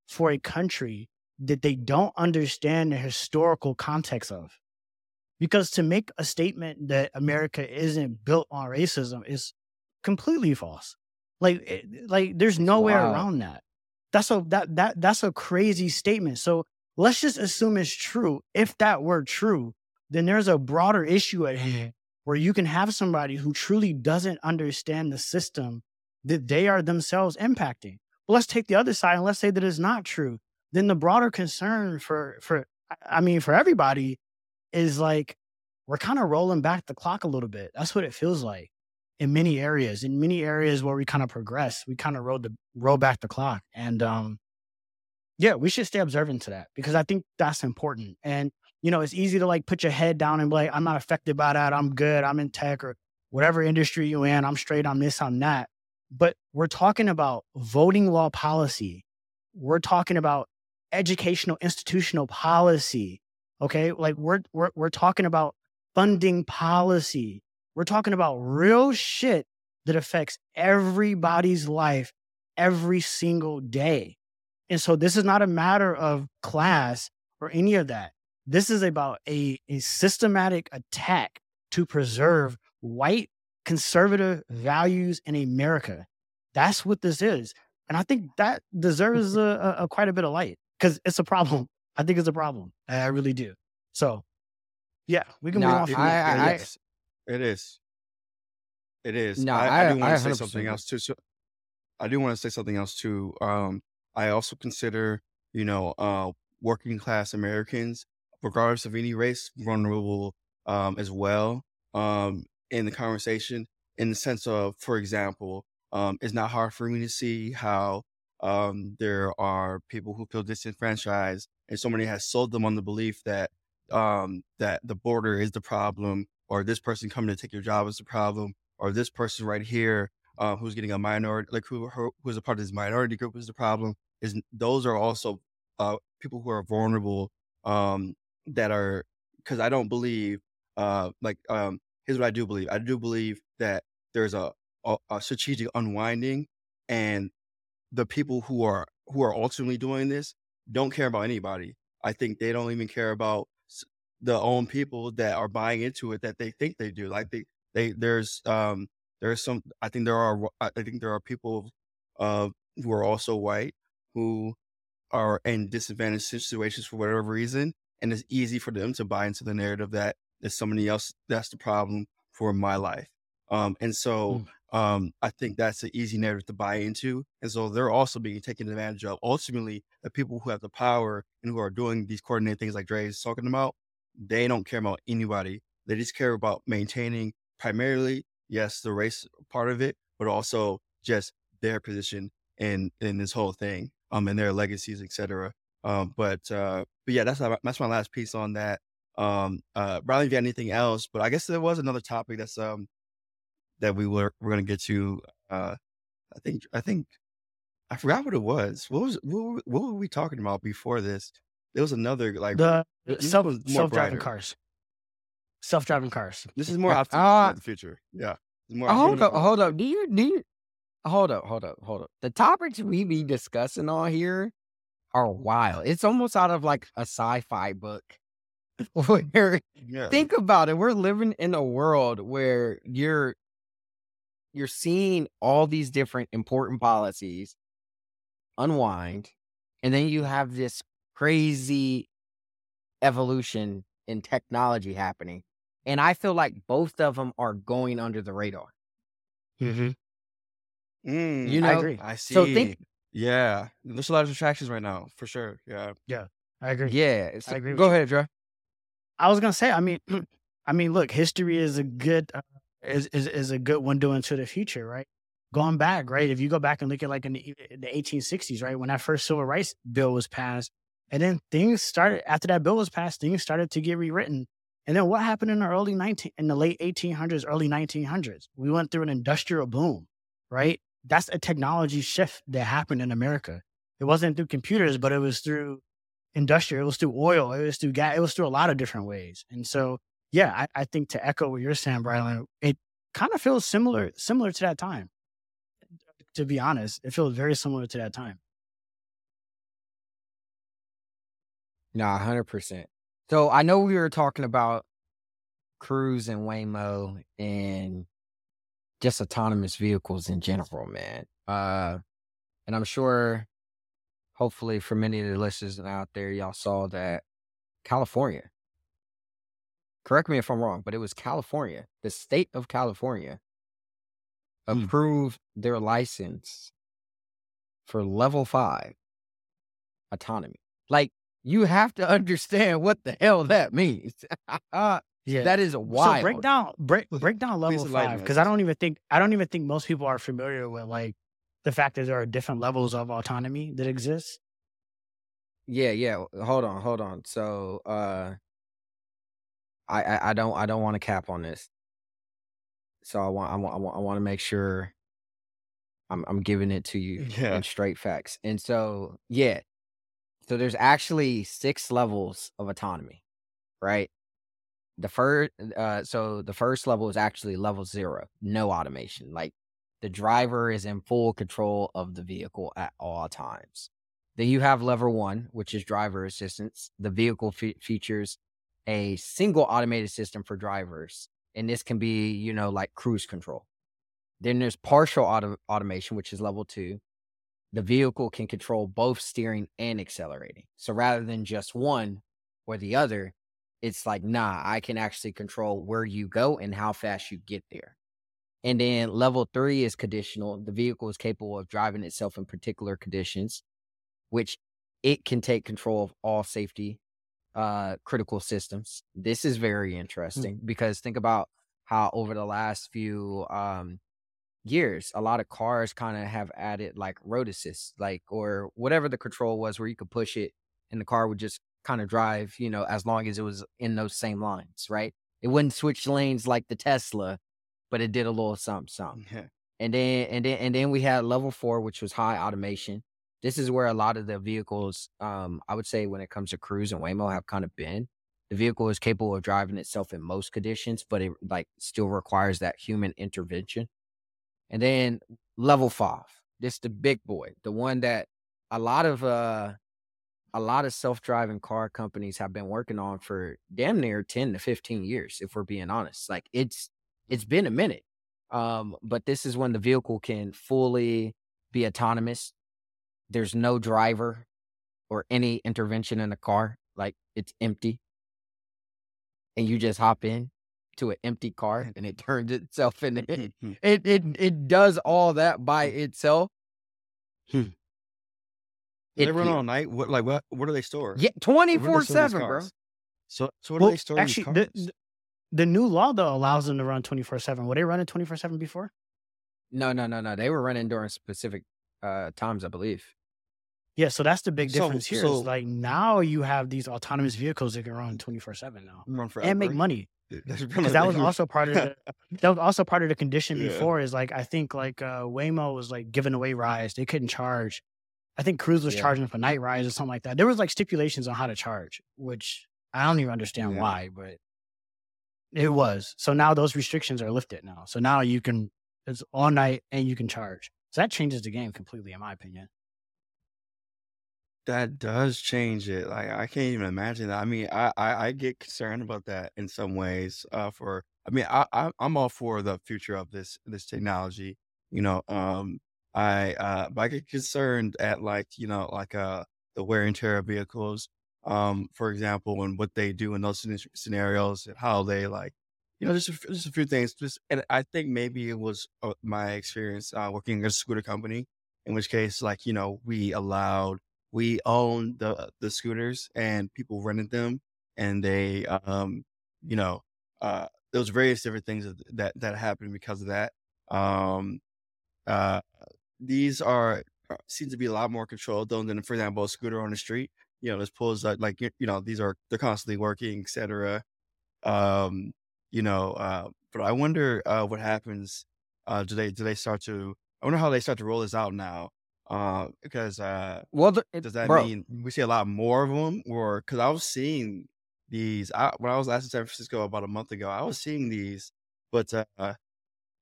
for a country that they don't understand the historical context of. Because to make a statement that America isn't built on racism is completely false. Like, eh, like there's no way wow. around that. That's a that that that's a crazy statement. So let's just assume it's true. If that were true, then there's a broader issue at hand where you can have somebody who truly doesn't understand the system that they are themselves impacting. But let's take the other side and let's say that it's not true. Then the broader concern for for I mean for everybody is like we're kind of rolling back the clock a little bit. That's what it feels like in many areas. In many areas where we kind of progress, we kind of roll the roll back the clock. And um, yeah, we should stay observant to that because I think that's important. And you know, it's easy to like put your head down and be like, I'm not affected by that. I'm good. I'm in tech or whatever industry you're in. I'm straight. I'm this. I'm that. But we're talking about voting law policy. We're talking about educational institutional policy. Okay, like we're we're we're talking about funding policy. We're talking about real shit that affects everybody's life every single day. And so this is not a matter of class or any of that. This is about a, a systematic attack to preserve white conservative values in America. That's what this is. And I think that deserves a, a, a quite a bit of light because it's a problem. I think it's a problem. I really do. So Yeah, we can No, move on from I- I- Yeah, I- yes, it is. It is. No, I, I- I do want to say something else too. So, I do want to say something else too. Um, I also consider, you know, uh, working class Americans, regardless of any race, vulnerable um, as well um, in the conversation. In the sense of, for example, um, it's not hard for me to see how um, there are people who feel disenfranchised, and somebody has sold them on the belief that um, that the border is the problem, or this person coming to take your job is the problem, or this person right here uh, who's getting a minority, like who who- who's a part of this minority group is the problem. Is those are also uh, people who are vulnerable um, that are because I don't believe uh, like um, here's what I do believe. I do believe that there's a, a, a strategic unwinding, and the people who are who are ultimately doing this don't care about anybody. I think they don't even care about the own people that are buying into it that they think they do. Like they they there's um there's some I think there are I think there are people uh who are also white who are in disadvantaged situations for whatever reason, and it's easy for them to buy into the narrative that it's somebody else that's the problem for my life. Um, and so um, I think that's an easy narrative to buy into, and so they're also being taken advantage of. Ultimately, the people who have the power and who are doing these coordinated things like Dre is talking about, they don't care about anybody. They just care about maintaining primarily, yes, the race part of it, but also just their position in in this whole thing, um, and their legacies, etc. Um, but uh, but yeah, that's my, that's my last piece on that. Um, uh, Bradley, if you had anything else, but I guess there was another topic that's um that we were we're gonna get to. Uh, I think I think I forgot what it was. What was what were, what were we talking about before this? There was another like The self was more self driving cars. Self driving cars. This is more Uh, optimistic uh, the future. Yeah, it's more hold up, hold up. Do you do you hold up, hold up, hold up. The topics we be discussing on here are wild. It's almost out of like a sci-fi book. Where Yeah, think about it, we're living in a world where you're you're seeing all these different important policies unwind, and then you have this crazy evolution in technology happening. And I feel like both of them are going under the radar. Mm-hmm. Mm, You I know, agree. I see. so think yeah, there's a lot of distractions right now for sure. Yeah, yeah I agree. Yeah. so- agree go you. ahead, Dre. I was gonna say. I mean, I mean, look, history is a good uh, is, is is a good window into the future, right? Going back, right? If you go back and look at like in the, the 1860s, right, when that first civil rights bill was passed, and then things started after that bill was passed, things started to get rewritten. And then what happened in the early 19 in the late 1800s, early 1900s? We went through an industrial boom, right? That's a technology shift that happened in America. It wasn't through computers, but it was through industrial. It was through oil. It was through gas. It was through a lot of different ways. And so, yeah, I, I think to echo what you're saying, Brylan, it kind of feels similar, similar to that time. To be honest, it feels very similar to that time. Nah, hundred percent. So I know we were talking about Cruise and Waymo and just autonomous vehicles in general, man. Uh, and I'm sure, hopefully, for many of the listeners out there, y'all saw that California. Correct me if I'm wrong, but it was California, the state of California, Hmm. approved their license for level five autonomy. Like you have to understand what the hell that means. Yeah. that is wild. So break down break break down level five because I don't even think I don't even think most people are familiar with like the fact that there are different levels of autonomy that exist. Yeah, yeah. Hold on, hold on. So, uh, I, I, I don't, I don't want to cap on this. So I want, I want, I want, I want to make sure I'm, I'm giving it to you Yeah. in straight facts. And so, yeah. So there's actually six levels of autonomy, right? The first, uh, so the first level is actually level zero, no automation. Like the driver is in full control of the vehicle at all times. Then you have level one, which is driver assistance. The vehicle fe- features a single automated system for drivers, and this can be, you know, like cruise control. Then there's partial auto- automation, which is level two. The vehicle can control both steering and accelerating. So rather than just one or the other, it's like, nah, I can actually control where you go and how fast you get there. And then level three is conditional. The vehicle is capable of driving itself in particular conditions, which it can take control of all safety uh critical systems. This is very Hmm. interesting because think about how over the last few um years, a lot of cars kind of have added like road assist, like or whatever the control was where you could push it and the car would just kind of drive, you know, as long as it was in those same lines, right? It wouldn't switch lanes like the Tesla, but it did a little something, something. Yeah. And then and then and then we had level four, which was high automation. This is where a lot of the vehicles, um, I would say, when it comes to Cruise and Waymo, have kind of been. The vehicle is capable of driving itself in most conditions, but it like still requires that human intervention. And then level five, this the big boy, the one that a lot of uh a lot of self-driving car companies have been working on for damn near 10 to 15 years, if we're being honest. Like it's it's been a minute. Um, but this is when the vehicle can fully be autonomous. There's no driver or any intervention in the car. Like it's empty. And you just hop in to an empty car and it turns itself into it it it, it does all that by itself. Hmm. It- they run all night? What like what? What do they store? Yeah, twenty four seven, bro. So so what Well, do they store actually, the? The the new law though allows them to run twenty four seven. Were they running twenty four seven before? No, no, no, no. They were running during specific uh times, I believe. Yeah, so that's the big So- difference here. so- Is like now you have these autonomous vehicles that can run twenty four seven now Run forever. and make money. Because Because that was also part of the that was also part of the condition Yeah. before. Is like I think like uh Waymo was like giving away rides. They couldn't charge. I think Cruise was Yeah. charging for night rides or something like that. There was like stipulations on how to charge, which I don't even understand Yeah. why, but it was. So now those restrictions are lifted now. So now you can it's all night and you can charge. So that changes the game completely, in my opinion. That does change it. Like I can't even imagine that. I mean, I I, I get concerned about that in some ways. Uh, for I mean, I, I I'm all for the future of this this technology. You know, um, I uh, but I get concerned at like you know like uh the wear and tear of vehicles. Um, for example, and what they do in those scenarios and how they like, you know, just a, just a few things. Just and I think maybe it was uh, my experience uh, working at a scooter company. In which case, like you know, we allowed we owned the the scooters and people rented them and they um you know uh there was various different things that that, that happened because of that um uh these are are- seem to be a lot more controlled though than for example a scooter on the street you know this pulls like like you you know these are they're constantly working etc um you know uh but i wonder uh what happens uh do they do they start to i wonder how they start to roll this out now uh because uh Well, the, it- does that bro, mean we see a lot more of them, or because I was seeing these I, when I was last in San Francisco about a month ago? I was seeing these, but uh, I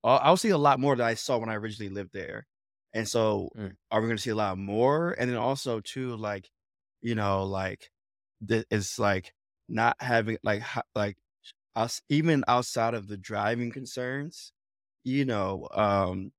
I was seeing a lot more than I saw when I originally lived there. And so, Mm. are we going to see a lot more? And then also too, like you know, like it's like not having like like us even outside of the driving concerns, you know, um,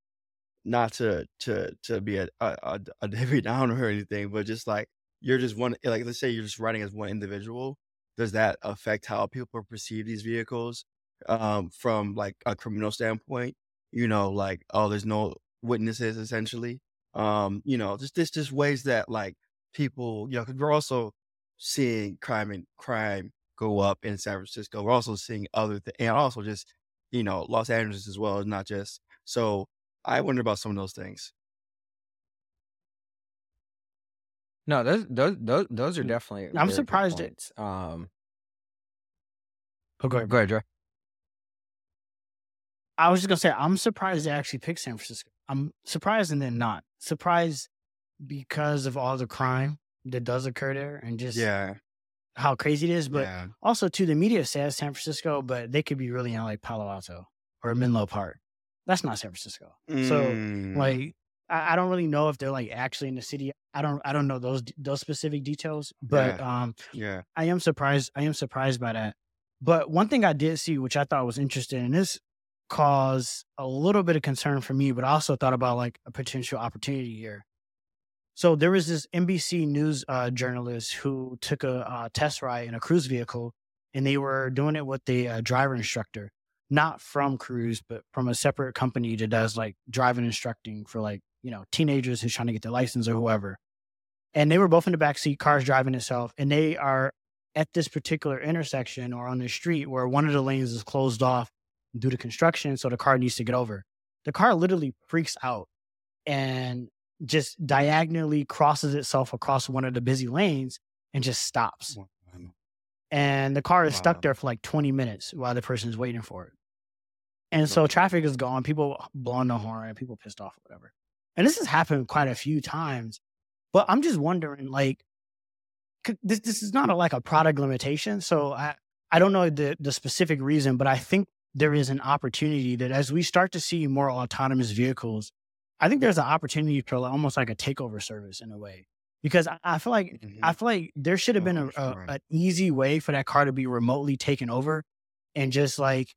not to to to be a a, a, Debbie Downer or anything, but just like you're just one like let's say you're just riding as one individual. Does that affect how people perceive these vehicles um, from like a criminal standpoint? You know, like oh, there's no witnesses essentially. Um, you know, just just just ways that like people, you know, because we're also seeing crime and crime go up in San Francisco. We're also seeing other th- and also just you know Los Angeles as well, not just so. I wonder about some of those things. no, those those those, those are Mm. definitely. I'm surprised it- points. Um, Oh, go ahead. go ahead, Dre. I was just gonna say I'm surprised they actually picked San Francisco. I'm surprised and then not surprised because of all the crime that does occur there and just Yeah, how crazy it is. But yeah, also, too, the media says San Francisco, but they could be really in like Palo Alto or Menlo Park. That's not San Francisco. So Mm, like, I, I don't really know if they're like actually in the city. I don't. I don't know those those specific details. But um, yeah, I am surprised. I am surprised by that. But one thing I did see, which I thought was interesting, and this caused a little bit of concern for me, but I also thought about like a potential opportunity here. So there was this NBC News uh, journalist who took a uh, test ride in a cruise vehicle, and they were doing it with the uh, driver instructor, not from Cruise, but from a separate company that does like driving instructing for like you know teenagers who's trying to get their license or whoever. And they were both in the back seat, cars driving itself, and they are at this particular intersection or on the street where one of the lanes is closed off due to construction, so the car needs to get over. The car literally freaks out and just diagonally crosses itself across one of the busy lanes and just stops. Wow. And the car is Wow. stuck there for like 20 minutes while the person is waiting for it. And so traffic is gone, people blowing the horn, people pissed off, whatever. And this has happened quite a few times. But I'm just wondering, like, this this is not a, like a product limitation. So I I don't know the the specific reason, but I think there is an opportunity that as we start to see more autonomous vehicles, I think there's an opportunity for almost like a takeover service in a way. Because I, feel like Mhm. I feel like there should have been a, Oh, a an easy way for that car to be remotely taken over and just like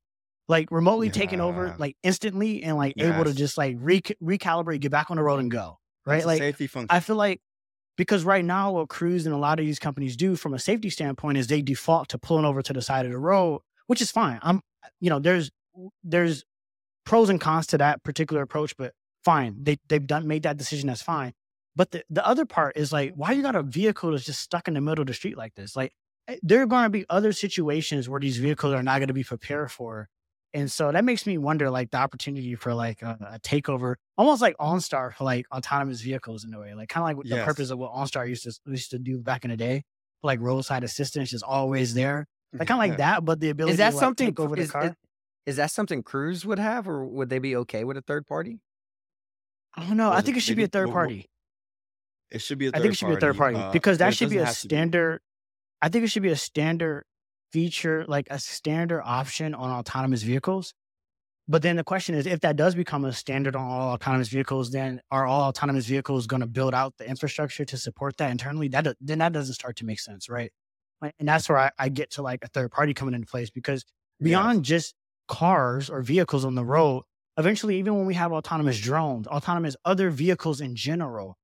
like remotely taken over like instantly and like able to just like re- recalibrate, get back on the road and go. Right? It's Like safety function. I feel like because right now what Cruise and a lot of these companies do from a safety standpoint is they default to pulling over to the side of the road, which is fine. I'm you know, there's there's pros and cons to that particular approach, but fine. They they've done made that decision, that's fine. But the, the other part is like, why you got a vehicle that's just stuck in the middle of the street like this? Like eh, there are gonna be other situations where these vehicles are not gonna be prepared for. And so that makes me wonder like the opportunity for like a, a takeover, almost like OnStar for like autonomous vehicles in a way, like kind of like what the Yes. purpose of what OnStar used to used to do back in the day, like roadside assistance, is always there, like kind of like that, but the ability Is that to like, something? take over the is, car. is- is that something Cruise would have, or would they be okay with a third party? I don't know. I Was think it should be a third party. It should be a third I think it should be a third party uh, because that should be a standard. I think it should be a standard feature, like a standard option on autonomous vehicles. But then the question is, if that does become a standard on all autonomous vehicles, then are all autonomous vehicles going to build out the infrastructure to support that internally? That then that doesn't start to make sense, right? And that's where I, I get to like a third party coming into place because beyond just cars or vehicles on the road, eventually, even when we have autonomous drones, autonomous other vehicles in general,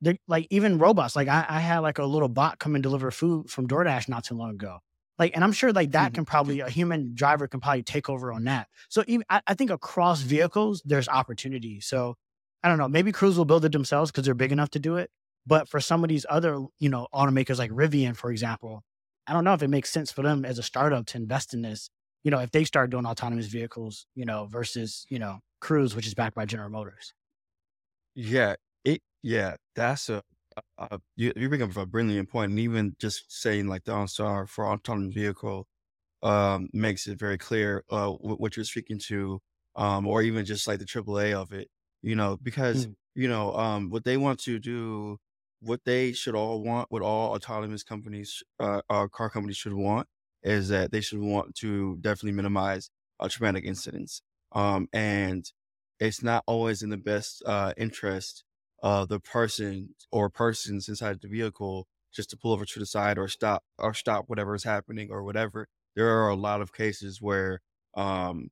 they're like even robots. Like I, I had like a little bot come and deliver food from DoorDash not too long ago. Like, and I'm sure like that Mhm. can probably a human driver can probably take over on that. So even I, I think across vehicles, there's opportunity. So I don't know. Maybe Cruise will build it themselves because they're big enough to do it. But for some of these other, you know, automakers like Rivian, for example, I don't know if it makes sense for them as a startup to invest in this. You know, if they start doing autonomous vehicles, you know, versus you know Cruise, which is backed by General Motors. Yeah, it yeah, that's a, a, you you bring up a brilliant point, and even just saying like the OnStar for autonomous vehicle um makes it very clear uh wh- what you're speaking to, um, or even just like the AAA of it, you know, because Mm. you know um what they want to do, what they should all want, what all autonomous companies, uh, uh car companies should want, is that they should want to definitely minimize uh, traumatic incidents, um, and it's not always in the best uh, interest of the person or persons inside the vehicle just to pull over to the side or stop or stop whatever is happening or whatever. There are a lot of cases where, um,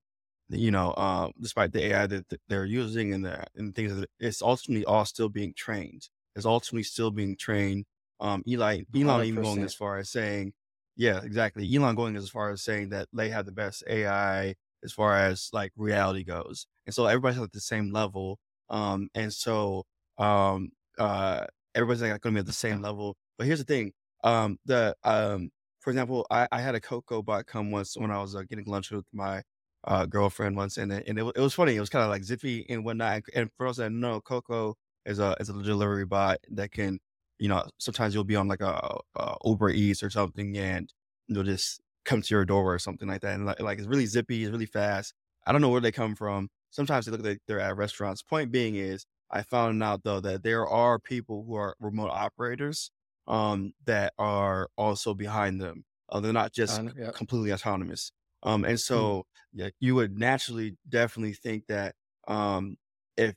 you know, um, despite the AI that, they're using and the and things, that it's ultimately all still being trained. It's ultimately still being trained. Um, Eli, Elon even going as far as saying, yeah, exactly. Elon going as far as saying that they have the best AI as far as like reality goes. And so everybody's at the same level. Um, and so um uh everybody's like gonna be at the same level. But here's the thing. Um the um for example, I, I had a Coco bot come once when I was uh, getting lunch with my uh girlfriend once and and it, it was funny. It was kind of like zippy and whatnot. And for those that know, Coco is a is a delivery bot that can, you know, sometimes you'll be on like a, a Uber Eats or something and they'll just come to your door or something like that. And like, like it's really zippy, it's really fast. I don't know where they come from. Sometimes they look like they're at restaurants. Point being is, I found out though that there are people who are remote operators um, that are also behind them. Uh, they're not just Uh, completely autonomous. Um, and so yeah, you would naturally definitely think that um, if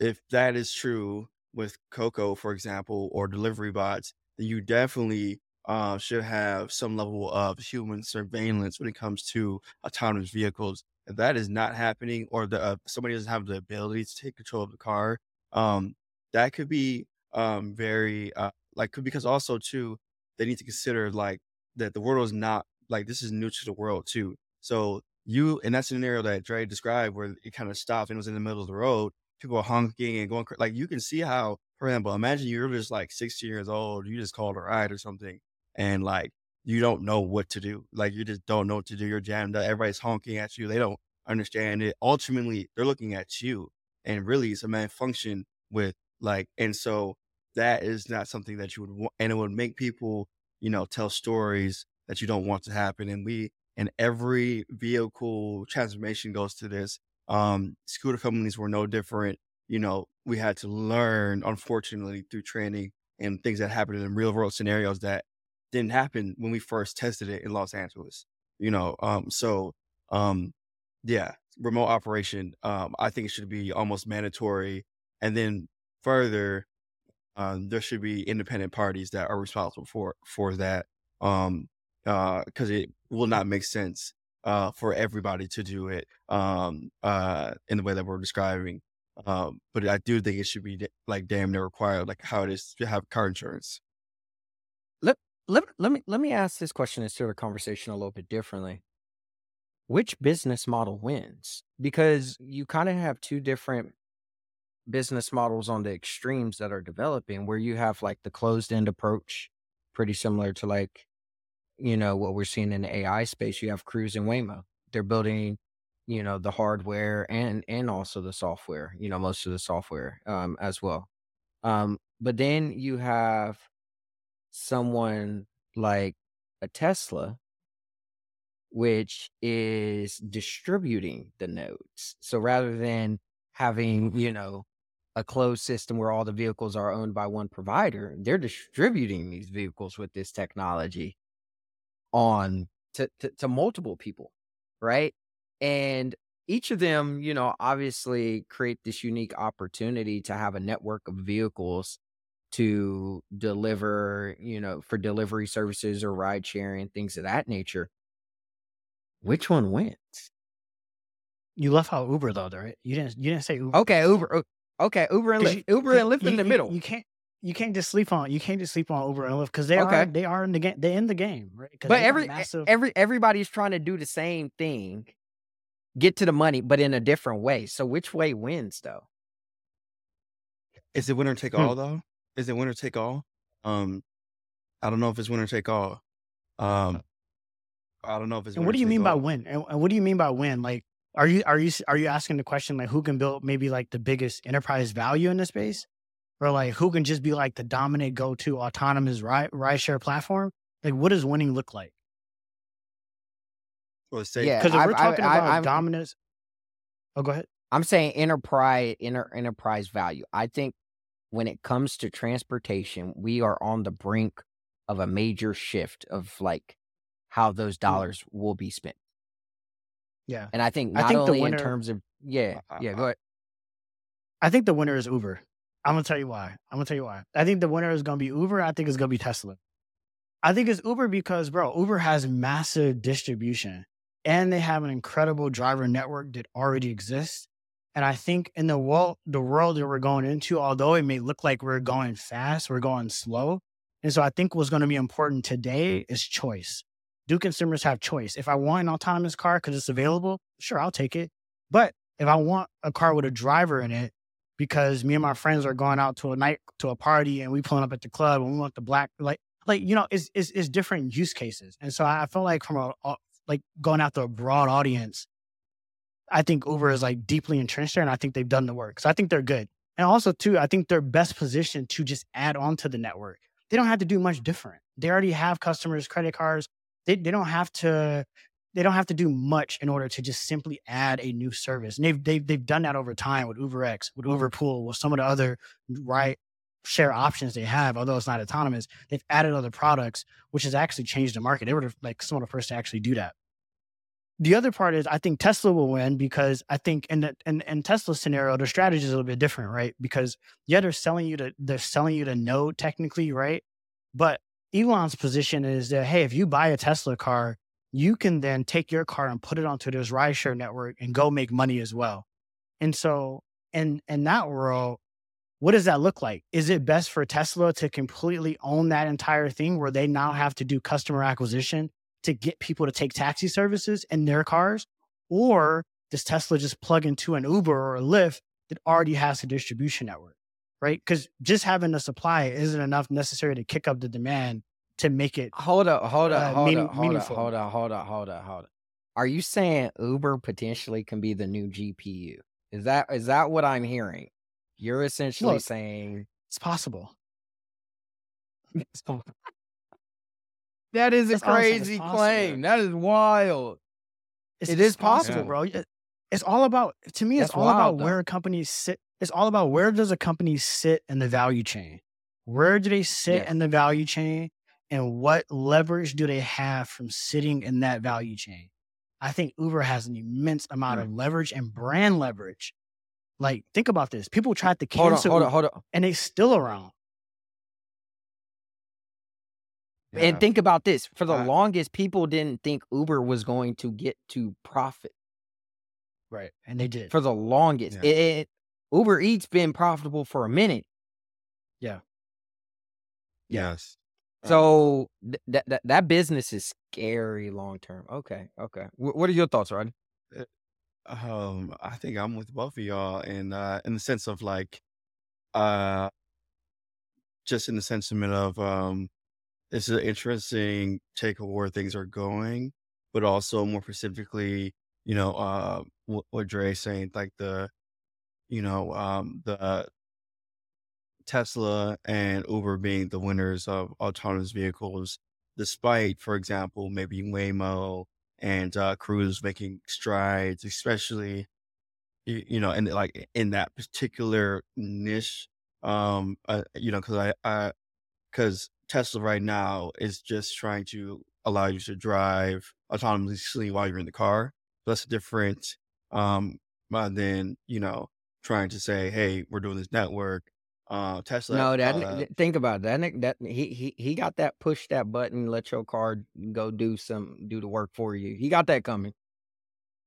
if that is true with Coco, for example, or delivery bots, then you definitely uh, should have some level of human surveillance when it comes to autonomous vehicles. If that is not happening, or the uh, somebody doesn't have the ability to take control of the car, um, that could be um, very uh, like because also too they need to consider like that the world is not like this is new to the world too. So you in that scenario that Dre described, where it kind of stopped and was in the middle of the road, people honking and going like you can see how, for example, imagine you're just like 16 years old, you just called a ride or something, and like you don't know what to do, like you just don't know what to do. You're jammed up, everybody's honking at you, they don't understand it. Ultimately, they're looking at you, and really, it's a malfunction with like, and so that is not something that you would want, and it would make people, you know, tell stories that you don't want to happen. And we, and every vehicle transformation goes to this. Um, scooter companies were no different. You know, we had to learn, unfortunately, through training and things that happened in real world scenarios that didn't happen when we first tested it in Los Angeles. You know, um, so um, yeah, remote operation. Um, I think it should be almost mandatory, and then further, um, there should be independent parties that are responsible for for that. Um, because uh, it will not make sense uh, for everybody to do it um, uh, in the way that we're describing. Um, but I do think it should be like damn near required, like how it is to have car insurance. Let let let me let me ask this question and start a conversation a little bit differently. Which business model wins? Because you kind of have two different business models on the extremes that are developing, where you have like the closed end approach, pretty similar to like you know, what we're seeing in the AI space, you have Cruise and Waymo. They're building, you know, the hardware and and also the software, you know, most of the software um as well. Um, but then you have someone like a Tesla, which is distributing the nodes. So rather than having, you know, a closed system where all the vehicles are owned by one provider, they're distributing these vehicles with this technology on to, to, to multiple people, right? And each of them, you know, obviously create this unique opportunity to have a network of vehicles to deliver, you know, for delivery services or ride sharing, things of that nature. Which one wins? You left out Uber though, right? You didn't. You didn't say Uber. Okay, Uber. Okay, Uber and Lyft. You, Uber and Lyft you, in the you, middle. You can't you can't just sleep on you can't just sleep on Uber and Lyft because they Okay. are they are in the game they're in the game right 'Cause But every massive every everybody's trying to do the same thing, get to the money, but in a different way. So which way wins though? Is it winner take Hmm. all though? Is it winner take all? Um, I don't know if it's winner take all. Um, I don't know if it's. and what do you take mean by win and, and what do you mean by win like are you are you are you asking the question like who can build maybe like the biggest enterprise value in the space or like who can just be like the dominant go-to autonomous ride-share platform like what does winning look like Or say, Yeah, because if I, we're talking I, about I'm dominance oh go ahead I'm saying enterprise inter, enterprise value. I think when it comes to transportation, we are on the brink of a major shift of like how those Mm. dollars will be spent. yeah And I think I not think the only in winner terms of yeah, I, yeah, go ahead. I think the winner is Uber. I'm gonna tell you why. I'm gonna tell you why. I think the winner is gonna be Uber. I think it's gonna be Tesla. I think it's Uber because, bro, Uber has massive distribution and they have an incredible driver network that already exists. And I think in the world, the world that we're going into, although it may look like we're going fast, we're going slow. And so I think what's going to be important today is choice. Do consumers have choice? If I want an autonomous car because it's available, sure, I'll take it. But if I want a car with a driver in it, because me and my friends are going out to a night to a party and we pulling up at the club and we want the black like like you know it's it's, it's different use cases and so I feel like from a, like going after a broad audience, I think Uber is like deeply entrenched there and I think they've done the work. So I think they're good. And also too, I think they're best positioned to just add on to the network. They don't have to do much different. They already have customers, credit cards. They they don't have to they don't have to do much in order to just simply add a new service. And they've they've they've done that over time with UberX, with mm-hmm. Uberpool, with some of the other right share options they have, although it's not autonomous, they've added other products, which has actually changed the market. They were like some of the first to actually do that. The other part is I think Tesla will win because I think in the in, in Tesla's scenario, their strategy is a little bit different, right? Because yeah, they're selling you to they're selling you to node technically, right? But Elon's position is that hey, if you buy a Tesla car, you can then take your car and put it onto this rideshare network and go make money as well. And so in in that world, what does that look like? Is it best for Tesla to completely own that entire thing where they now have to do customer acquisition? to get people to take taxi services in their cars? Or does Tesla just plug into an Uber or a Lyft that already has a distribution network? Right? Because just having the supply isn't enough necessary to kick up the demand to make it Hold up, hold up, uh, hold meaning- up, hold up, hold up, hold up, hold up, hold up. Are you saying Uber potentially can be the new GPU? Is that is that what I'm hearing? You're essentially Look, saying It's possible. that is a That's all I'm it's crazy possible. claim. That is wild. It's, it's is possible. bro. It- It's all about to me. It's That's all about wild, though. where companies sit. It's all about where does a company sit in the value chain? Where do they sit in the value chain, and what leverage do they have from sitting in that value chain? I think Uber has an immense amount Hmm. of leverage and brand leverage. Like, think about this. People tried to Hold on, cancel, hold on, hold on. and they still around. Yeah. And think about this. For the I- longest, people didn't think Uber was going to get to profit. Right, and they did. For the longest, Yeah. it, it- Uber Eats been profitable for a minute. Yeah. Yes. So th- that that that business is scary long term. Okay, okay. Wh- what are your thoughts, Rodney? Um, I think I'm with both of y'all in uh in the sense of like uh just in the sentiment of um this is an interesting take of where things are going, but also more specifically, you know, uh what, what Dre's saying, like the you know, um the Tesla and Uber being the winners of autonomous vehicles, despite, for example, maybe Waymo and uh, Cruise making strides, especially you, you know, and like in that particular niche. Um, uh, you know, because I, I, because Tesla right now is just trying to allow you to drive autonomously while you're in the car. So that's different. Um, then you know, trying to say, hey, we're doing this network. Uh, Tesla. No, that uh, think about it. that. That he he he got that push that button, let your car go do some do the work for you. He got that coming.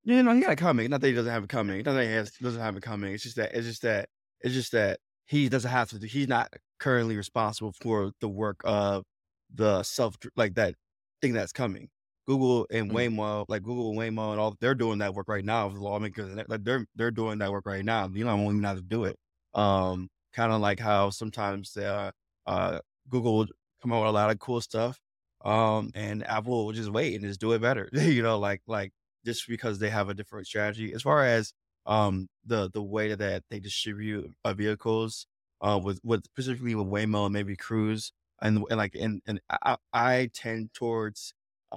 Yeah, no, he got it coming. Not that he doesn't have it coming. Not that he has, doesn't have it coming. It's just that it's just that it's just that he doesn't have to. do- He's not currently responsible for the work of the self like that thing that's coming. Google and Mm. Waymo, like Google and Waymo and all, they're doing that work right now. The lawmakers, like they're they're doing that work right now. You know, won't even have to do it. Um, kind of like how sometimes uh, uh, Google will come out with a lot of cool stuff, um, and Apple will just wait and just do it better. you know, like like just because they have a different strategy as far as um the the way that they distribute uh, vehicles uh with with specifically with Waymo and maybe Cruise and, and like and and I, I tend towards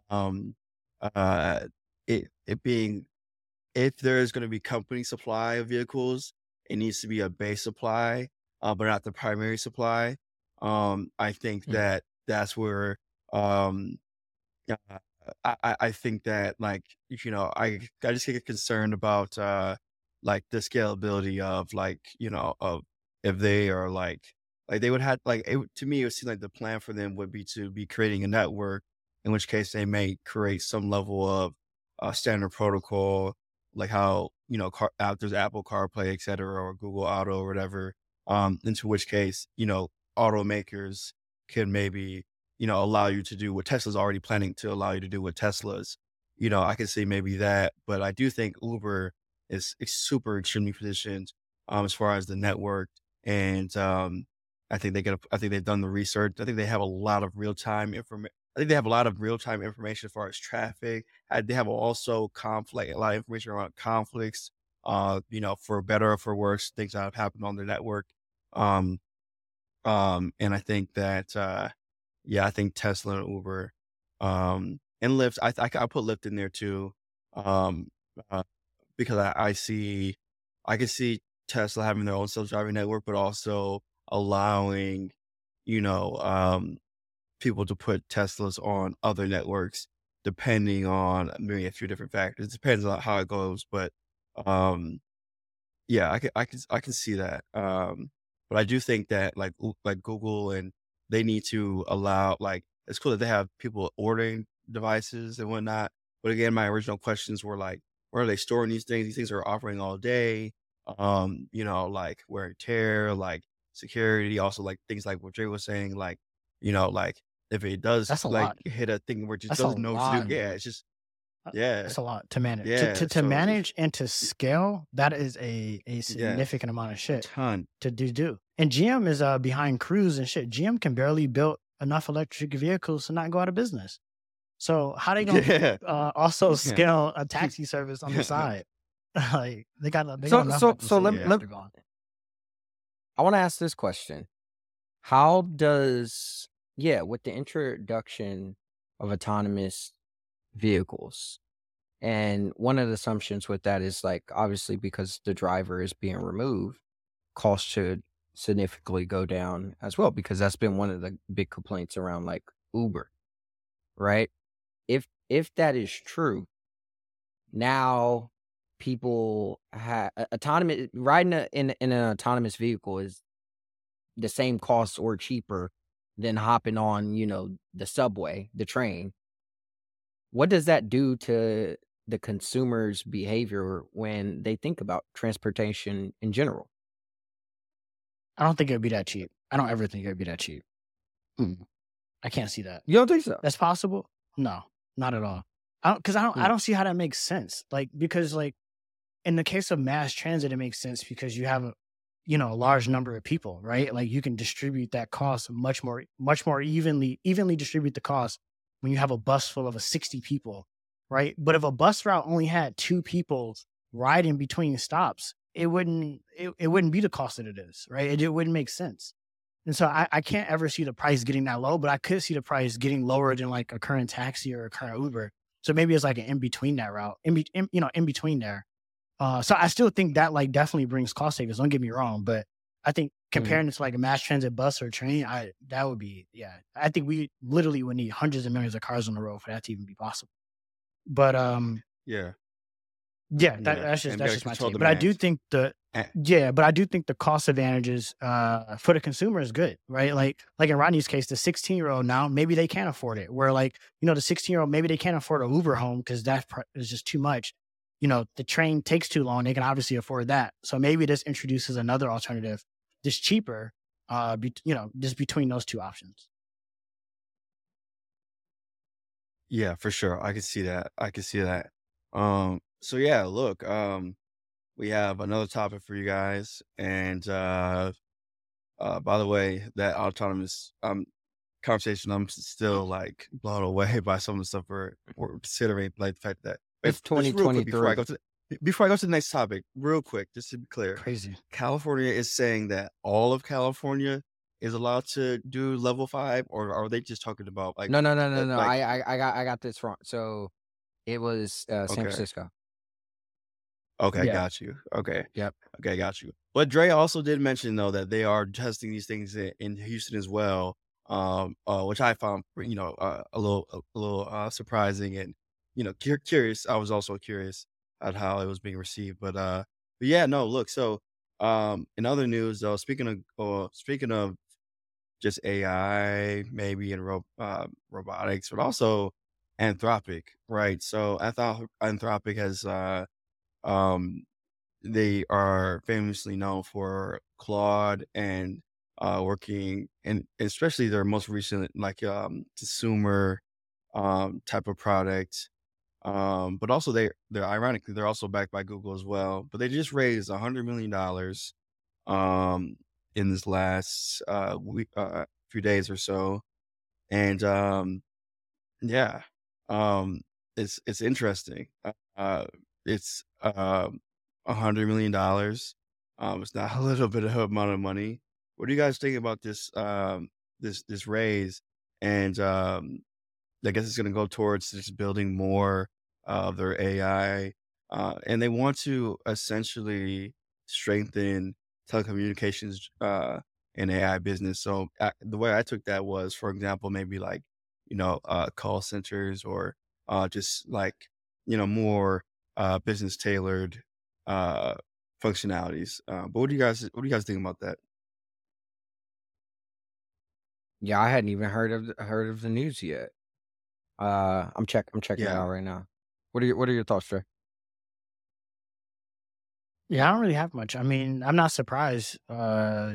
um uh it it being if there is going to be company supply of vehicles it needs to be a base supply uh but not the primary supply um I think Hmm. that that's where um uh, I, I- think that like you know I I just get concerned about uh like the scalability of like you know of if they are like like they would have like it, to me it would seem like the plan for them would be to be creating a network in which case they may create some level of uh, standard protocol like how you know car, there's Apple CarPlay et cetera or Google Auto or whatever um into which case you know automakers can maybe you know, allow you to do what Tesla's already planning to allow you to do with Tesla's. You know, I can see maybe that, but I do think Uber is, is super extremely positioned um, as far as the network, and um, I think they get. I think they've done the research. I think they have a lot of real time information. I think they have a lot of real time information as far as traffic. Uh, They have also conflict, a lot of information around conflicts. Uh, you know, for better or for worse, things that have happened on the network. Um, um, and I think that. Uh, yeah, I think Tesla and Uber, um, and Lyft. I I, I put Lyft in there too, um, uh, because I, I see, I can see Tesla having their own self driving network, but also allowing, you know, um, people to put Teslas on other networks, depending on maybe a few different factors. It depends on how it goes, but um, yeah, I can I can I can see that. Um, but I do think that like like Google and they need to allow like it's cool that they have people ordering devices and whatnot. But again, my original questions were like, where are they storing these things? These things are operating all day. Um, you know, like wear and tear, like security, also like things like what Jay was saying, like, you know, like if it does That's a like lot. hit a thing where it just That's doesn't know what to do, yeah, it's just yeah, it's a lot to manage. To yeah. to, to So manage and to scale, that is a a yeah, significant amount of shit ton. to do do. And GM is uh behind Cruise and shit. GM can barely build enough electric vehicles to not go out of business. So how they gonna Yeah, uh, also yeah, scale a taxi service on the side? like they got they got So enough so so let yeah. let. I want to ask this question. How does yeah, with the introduction of autonomous vehicles, and one of the assumptions with that is like obviously because the driver is being removed, costs should significantly go down as well because that's been one of the big complaints around like Uber, right? If if that is true, now people have autonomous riding a, in in an autonomous vehicle is the same cost or cheaper than hopping on, you know, the subway, the train. What does that do to the consumer's behavior when they think about transportation in general? I don't think it'd be that cheap. I don't ever think it'd be that cheap. Mm. I can't see that. You don't think so? That's possible? No, not at all. I don't because I don't I Hmm. don't see how that makes sense. Like because like in the case of mass transit, it makes sense because you have a you know a large number of people, right? Like you can distribute that cost much more much more evenly evenly distribute the cost when you have a bus full of a 60 people, right? But if a bus route only had two people riding between stops, it wouldn't it, it wouldn't be the cost that it is, right? It, it wouldn't make sense. And so I, I can't ever see the price getting that low, but I could see the price getting lower than like a current taxi or a current Uber. So maybe it's like an in between that route, in, be, in you know, in between there. Uh, so I still think that like definitely brings cost savings. Don't get me wrong, but I think comparing it to like a mass transit bus or train, I that would be yeah. I think we literally would need hundreds of millions of cars on the road for that to even be possible. But um, yeah, yeah, that, yeah. that's just that's just my take. But I do think the Eh. yeah, but I do think the cost advantages uh for the consumer is good, right? Like like in Rodney's case, the 16 year old now maybe they can't afford it. Where like you know the 16 year old maybe they can't afford a Uber home because that pr- is just too much. You know the train takes too long. They can obviously afford that. So maybe this introduces another alternative, just cheaper. Uh, be, you know, just between those two options. Yeah, for sure. I can see that. I can see that. Um, so yeah, look, um, we have another topic for you guys. And uh uh by the way, that autonomous um conversation, I'm still like blown away by some of the stuff we're we're considering, like the fact that It's just real quick before I 2023. go to the, before I go to the next topic, real quick, just to be clear, Crazy. California is saying that all of California is allowed to do level five, or are they just talking about like No, no, no, no, uh, no. like I, I, I got, I got this wrong. So it was uh, San okay. Francisco. Okay, Yeah. got you. Okay. Yep. Okay, got you. But Dre also did mention though that they are testing these things in, in Houston as well, um, uh, which I found you know uh, a little a, a little uh, surprising and you know cur- curious. I was also curious at how it was being received, but uh, but yeah, no, look. So um, in other news though, speaking of uh, speaking of just AI maybe and ro- uh, robotics, but also Anthropic, right? So Anthrop- Anthropic has uh, um, they are famously known for Claude and uh, working and especially their most recent like um, consumer um, type of product. Um, but also they they're ironically they're also backed by Google as well. But they just raised a hundred million dollars um, in this last uh, week, uh, few days or so, and um, yeah, um, it's it's interesting. Uh, uh, it's um a hundred million dollars. Um, it's not a little bit of amount of money. What do you guys think about this um this this raise? And um, I guess it's going to go towards just building more of their AI, uh, and they want to essentially strengthen telecommunications uh, and AI business. So uh, the way I took that was, for example, maybe like you know uh, call centers or uh, just like you know more uh, business tailored functionalities. But what do you guys what do you guys think about that? Yeah, I hadn't even heard of heard of the news yet. Uh, I'm check I'm checking it out right now. What are your What are your thoughts, Dre? Yeah, I don't really have much. I mean, I'm not surprised. Uh,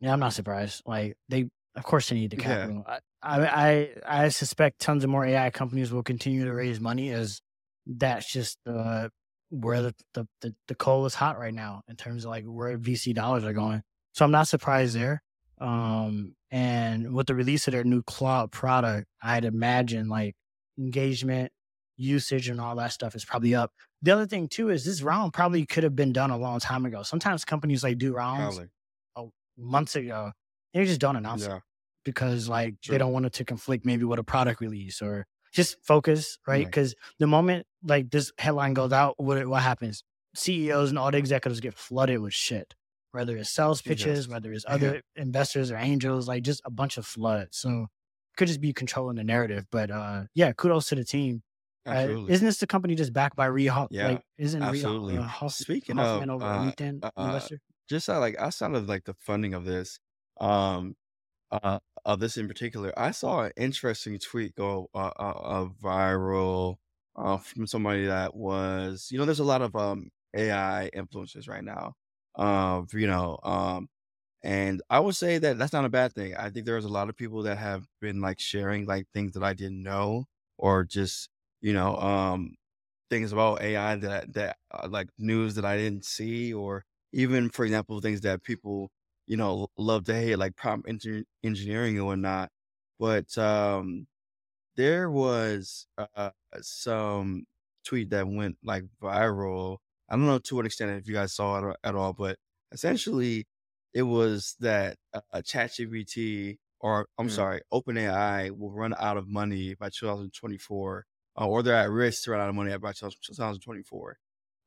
yeah, I'm not surprised. Like they of course they need the capital. I, I I I suspect tons of more AI companies will continue to raise money as that's just uh, where the, the, the, the coal is hot right now in terms of like where VC dollars are going. So I'm not surprised there. Um, and with the release of their new Claude product, I'd imagine like engagement, usage, and all that stuff is probably up. The other thing too is this round probably could have been done a long time ago. Sometimes companies like do rounds Probably. months ago. They just don't announce it because like True. they don't want it to conflict maybe with a product release or just focus, right? Right. Because the moment like this headline goes out, what what happens? CEOs and all the executives get flooded with shit, whether it's sales pitches, whether it's Yeah. other investors or angels, like just a bunch of flood. So could just be controlling the narrative. But uh yeah, kudos to the team. Uh, isn't this the company just backed by Reed Hoff? Yeah, Like, isn't Reed absolutely. uh, Speaking Hoffman of, over uh, LinkedIn uh, investor? just uh, like outside of like the funding of this, um, uh, of this in particular, I saw an interesting tweet go uh, uh, uh viral uh, from somebody that was, you know, there's a lot of um AI influencers right now, um, you know, um, and I would say that that's not a bad thing. I think there's a lot of people that have been like sharing like things that I didn't know or just, you know, um, things about AI that that uh, like news that I didn't see, or even for example things that people you know love to hate, like prompt engineer engineering and whatnot. But um, there was uh, some tweet that went like viral. I don't know to what extent if you guys saw it at all, but essentially it was that uh, ChatGPT or I'm Mm. sorry, OpenAI will run out of money by 2024 uh, or they're at risk to run out of money by 2024.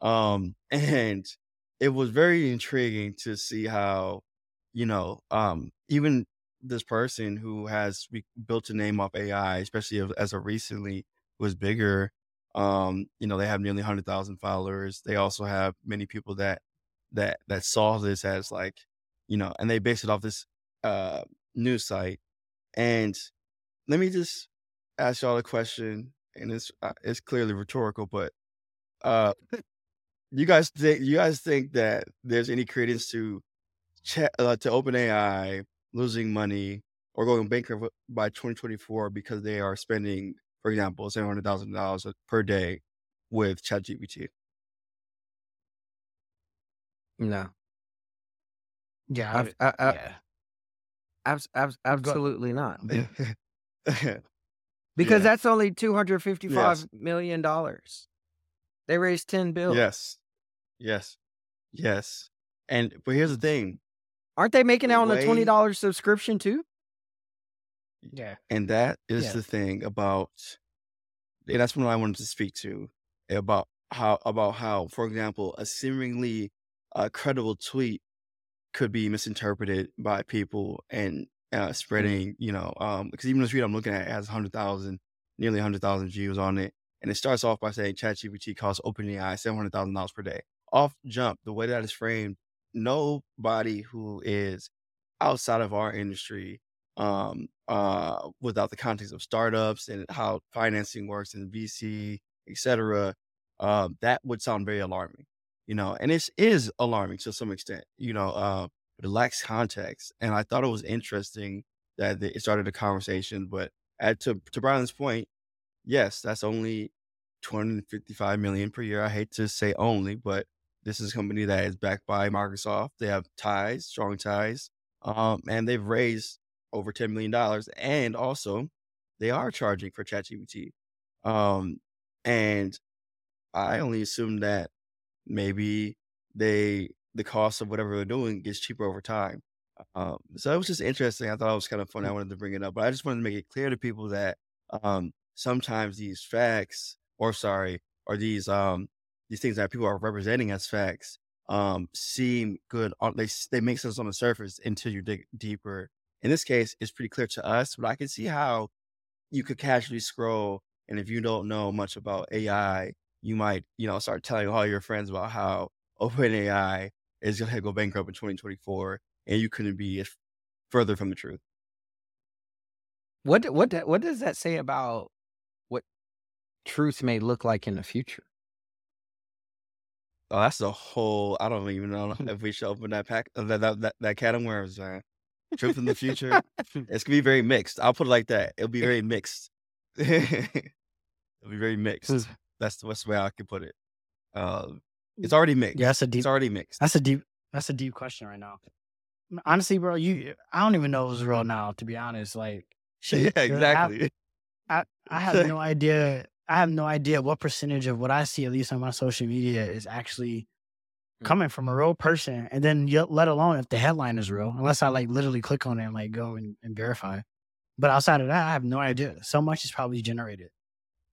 Um, and it was very intriguing to see how, you know, um, even this person who has built a name off AI, especially as of recently, was bigger. Um, you know, they have nearly 100,000 followers. They also have many people that that that saw this as like, you know, and they based it off this uh news site. And let me just ask y'all a question, and it's uh, it's clearly rhetorical, but uh, you guys think you guys think that there's any credence to chat uh, to OpenAI losing money or going bankrupt by 2024 because they are spending, for example, seven hundred thousand dollars per day with ChatGPT? No, Yeah, I've, I, I, yeah. abs, abs, absolutely not. Because Yeah. that's only two hundred fifty-five Yes. million dollars. They raised ten billion. yes, yes, yes. And but here's the thing, Aren't they making The out on a twenty dollars subscription too? Yeah. And that is Yeah. the thing about, and that's what I wanted to speak to about how about how, for example, a seemingly uh, credible tweet could be misinterpreted by people and uh, spreading, you know, um, because even the tweet I'm looking at has hundred thousand, nearly hundred thousand views on it, and it starts off by saying ChatGPT costs OpenAI seven hundred thousand dollars per day. Off jump, the way that is framed, nobody who is outside of our industry um, uh, without the context of startups and how financing works and VC, et cetera, uh, that would sound very alarming, you know, and it is alarming to some extent, you know, uh, but it lacks context. And I thought it was interesting that it started a conversation, but at, to, to Brylan's point, yes, that's only 255 million per year. I hate to say only, but this is a company that is backed by Microsoft. They have ties, strong ties, um, and they've raised over $10 million. And also, they are charging for ChatGPT. Um, and I only assume that maybe they, the cost of whatever they're doing gets cheaper over time. Um, so it was just interesting. I thought it was kind of funny. I wanted to bring it up, but I just wanted to make it clear to people that um, sometimes these facts, or sorry, or these um, these things that people are representing as facts, um, seem good. On, they they make sense on the surface until you dig deeper. In this case, it's pretty clear to us, but I can see how you could casually scroll, and if you don't know much about AI, you might you know start telling all your friends about how OpenAI is going to go bankrupt in 2024, and you couldn't be further from the truth. What what what does that say about what truth may look like in the future? Oh, that's a whole. I don't even know hmm. if we should open that pack that that that, that can of worms, man. Truth in the future. It's gonna be very mixed. I'll put it like that. It'll be very mixed. It'll be very mixed. That's the best way I can put it. Um, it's already mixed. Yeah, that's a deep. It's already mixed. That's a deep. That's a deep question right now. Honestly, bro, you. I don't even know if it's real now. To be honest, like, shit, yeah, exactly. I, I have no idea. I have no idea what percentage of what I see, at least on my social media, is actually Mm. Coming from a real person. And then let alone if the headline is real, unless I like literally click on it and like go and, and verify. But outside of that, I have no idea. So much is probably generated.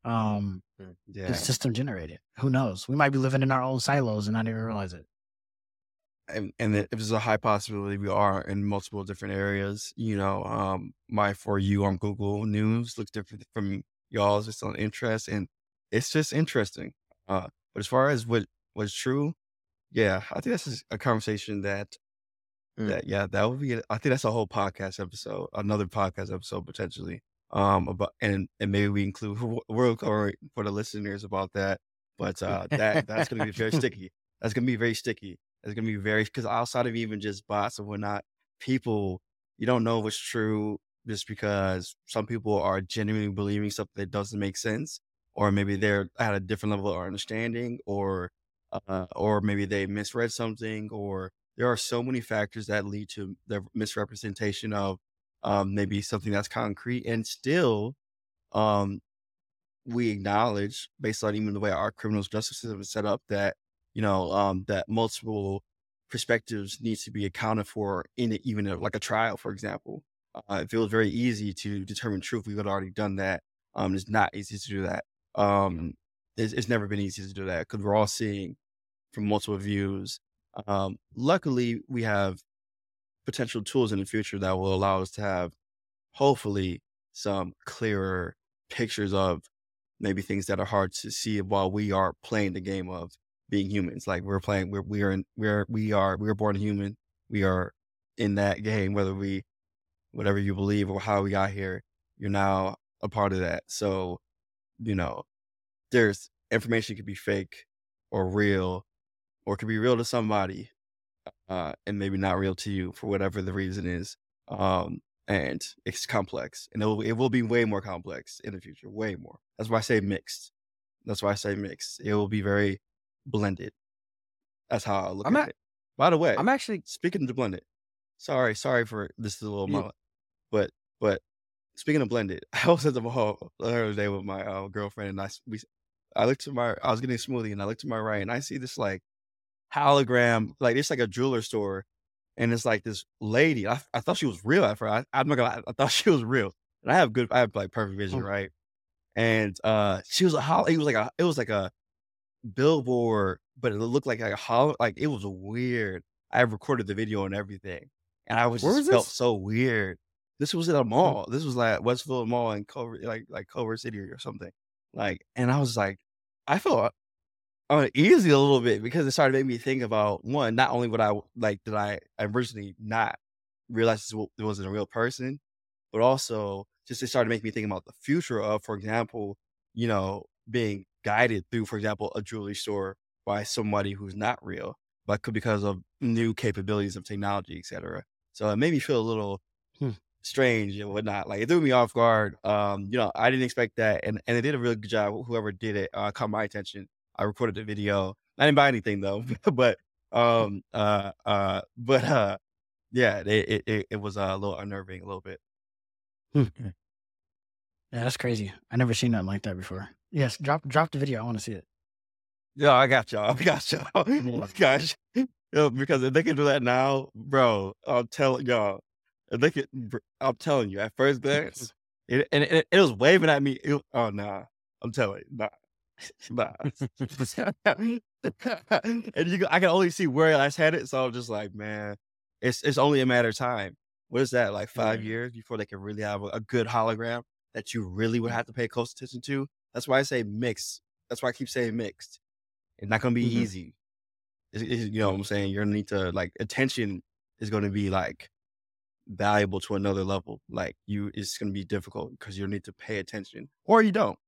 Um, Yeah. the system generated. Who knows? We might be living in our own silos and not even realize it. and and if there's a high possibility we are in multiple different areas, you know, um, my for you on Google News looks different from y'all's It's on interest, and it's just interesting. Uh, but as far as what was true, yeah, I think that's a conversation that Mm. that yeah, that would be. I think that's a whole podcast episode, another podcast episode potentially. Um, about and and maybe we include world cover for the listeners about that. But uh, that that's gonna be very sticky. That's gonna be very sticky. It's gonna be very because outside of even just bots and whatnot, people you don't know what's true just because some people are genuinely believing something that doesn't make sense, or maybe they're at a different level of understanding, or uh, or maybe they misread something, or there are so many factors that lead to the misrepresentation of um, maybe something that's concrete, and still, um, we acknowledge based on even the way our criminal justice system is set up that you know um, that multiple perspectives needs to be accounted for in it, even a, like a trial, for example. Uh, it feels very easy to determine truth. We've already done that. Um, it's not easy to do that. Um, it's, it's never been easy to do that because we're all seeing from multiple views. Um, luckily, we have potential tools in the future that will allow us to have, hopefully, some clearer pictures of maybe things that are hard to see while we are playing the game of being humans. Like we're playing, we're we are in, we're we are we were born human. We are in that game, whether we, whatever you believe or how we got here, you're now a part of that. So, you know, there's information could be fake or real, or could be real to somebody, uh, and maybe not real to you for whatever the reason is. Um, and it's complex, and it will, it will be way more complex in the future, way more. That's why I say mixed. That's why I say mixed. It will be very blended. That's how I look I'm at at- it. By the way, I'm actually speaking of blended, sorry, sorry for this is a little moment, but but speaking of blended, I was at the mall the other day with my uh, girlfriend, and I we I looked to my I was getting a smoothie, and I looked to my right, and I see this like hologram, like it's like a jeweler store, and it's like this lady. I, I thought she was real at first. I, I'm not gonna. lie, I thought she was real, and I have good. I have like perfect vision, Hmm. right? And uh she was a hol- It was like a. It was like a billboard, but it looked like a hol- Like it was weird. I recorded the video and everything, and I was just was felt so weird. This was at a mall. This was like Westfield Mall in Culver, like like Culver City or something. Like, and I was like, I felt uneasy a little bit because it started making me think about one, not only what I like did I originally not realize it wasn't a real person, but also just it started making me think about the future of, for example, you know, being guided through, for example, a jewelry store by somebody who's not real, but could because of new capabilities of technology, et cetera. So it made me feel a little Hmm. strange and whatnot. Like it threw me off guard. Um, you know, I didn't expect that, and and they did a really good job. Whoever did it uh, caught my attention. I recorded the video. I didn't buy anything though, but um, uh, uh, but uh, yeah, it it, it, was uh, a little unnerving, a little bit. Yeah, that's crazy. I never seen nothing like that before. Yes, drop drop the video. I want to see it. Yeah, I got y'all. I got y'all. Oh Gosh, Yo, because if they can do that now, bro, I'll tell y'all, if they could, I'm telling you, at first glance, it, and it, it was waving at me. It, oh nah, I'm telling you, nah, nah. and you, go- I can only see where I had it, so I'm just like, man, it's it's only a matter of time. What is that? Like five Right. years before they can really have a, a good hologram that you really would have to pay close attention to. That's why I say mixed. That's why I keep saying mixed. It's not gonna be Mhm. easy. It's, it's- you know what I'm saying? You're gonna need to like attention is gonna be like valuable to another level. Like you, it's gonna be difficult because you need to pay attention, or you don't.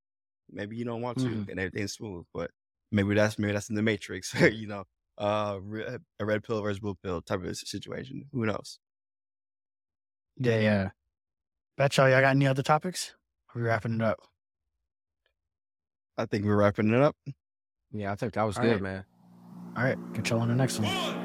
Maybe you don't want to, Mhm. and everything's smooth. But maybe that's maybe that's in the Matrix. you know, uh, re- a red pill versus blue pill type of situation. Who knows? Yeah, yeah. Bet y'all, y'all got any other topics? Are we wrapping it up? I think we're wrapping it up. Yeah, I think that was All good, right. man. All right, catch y'all on the next one.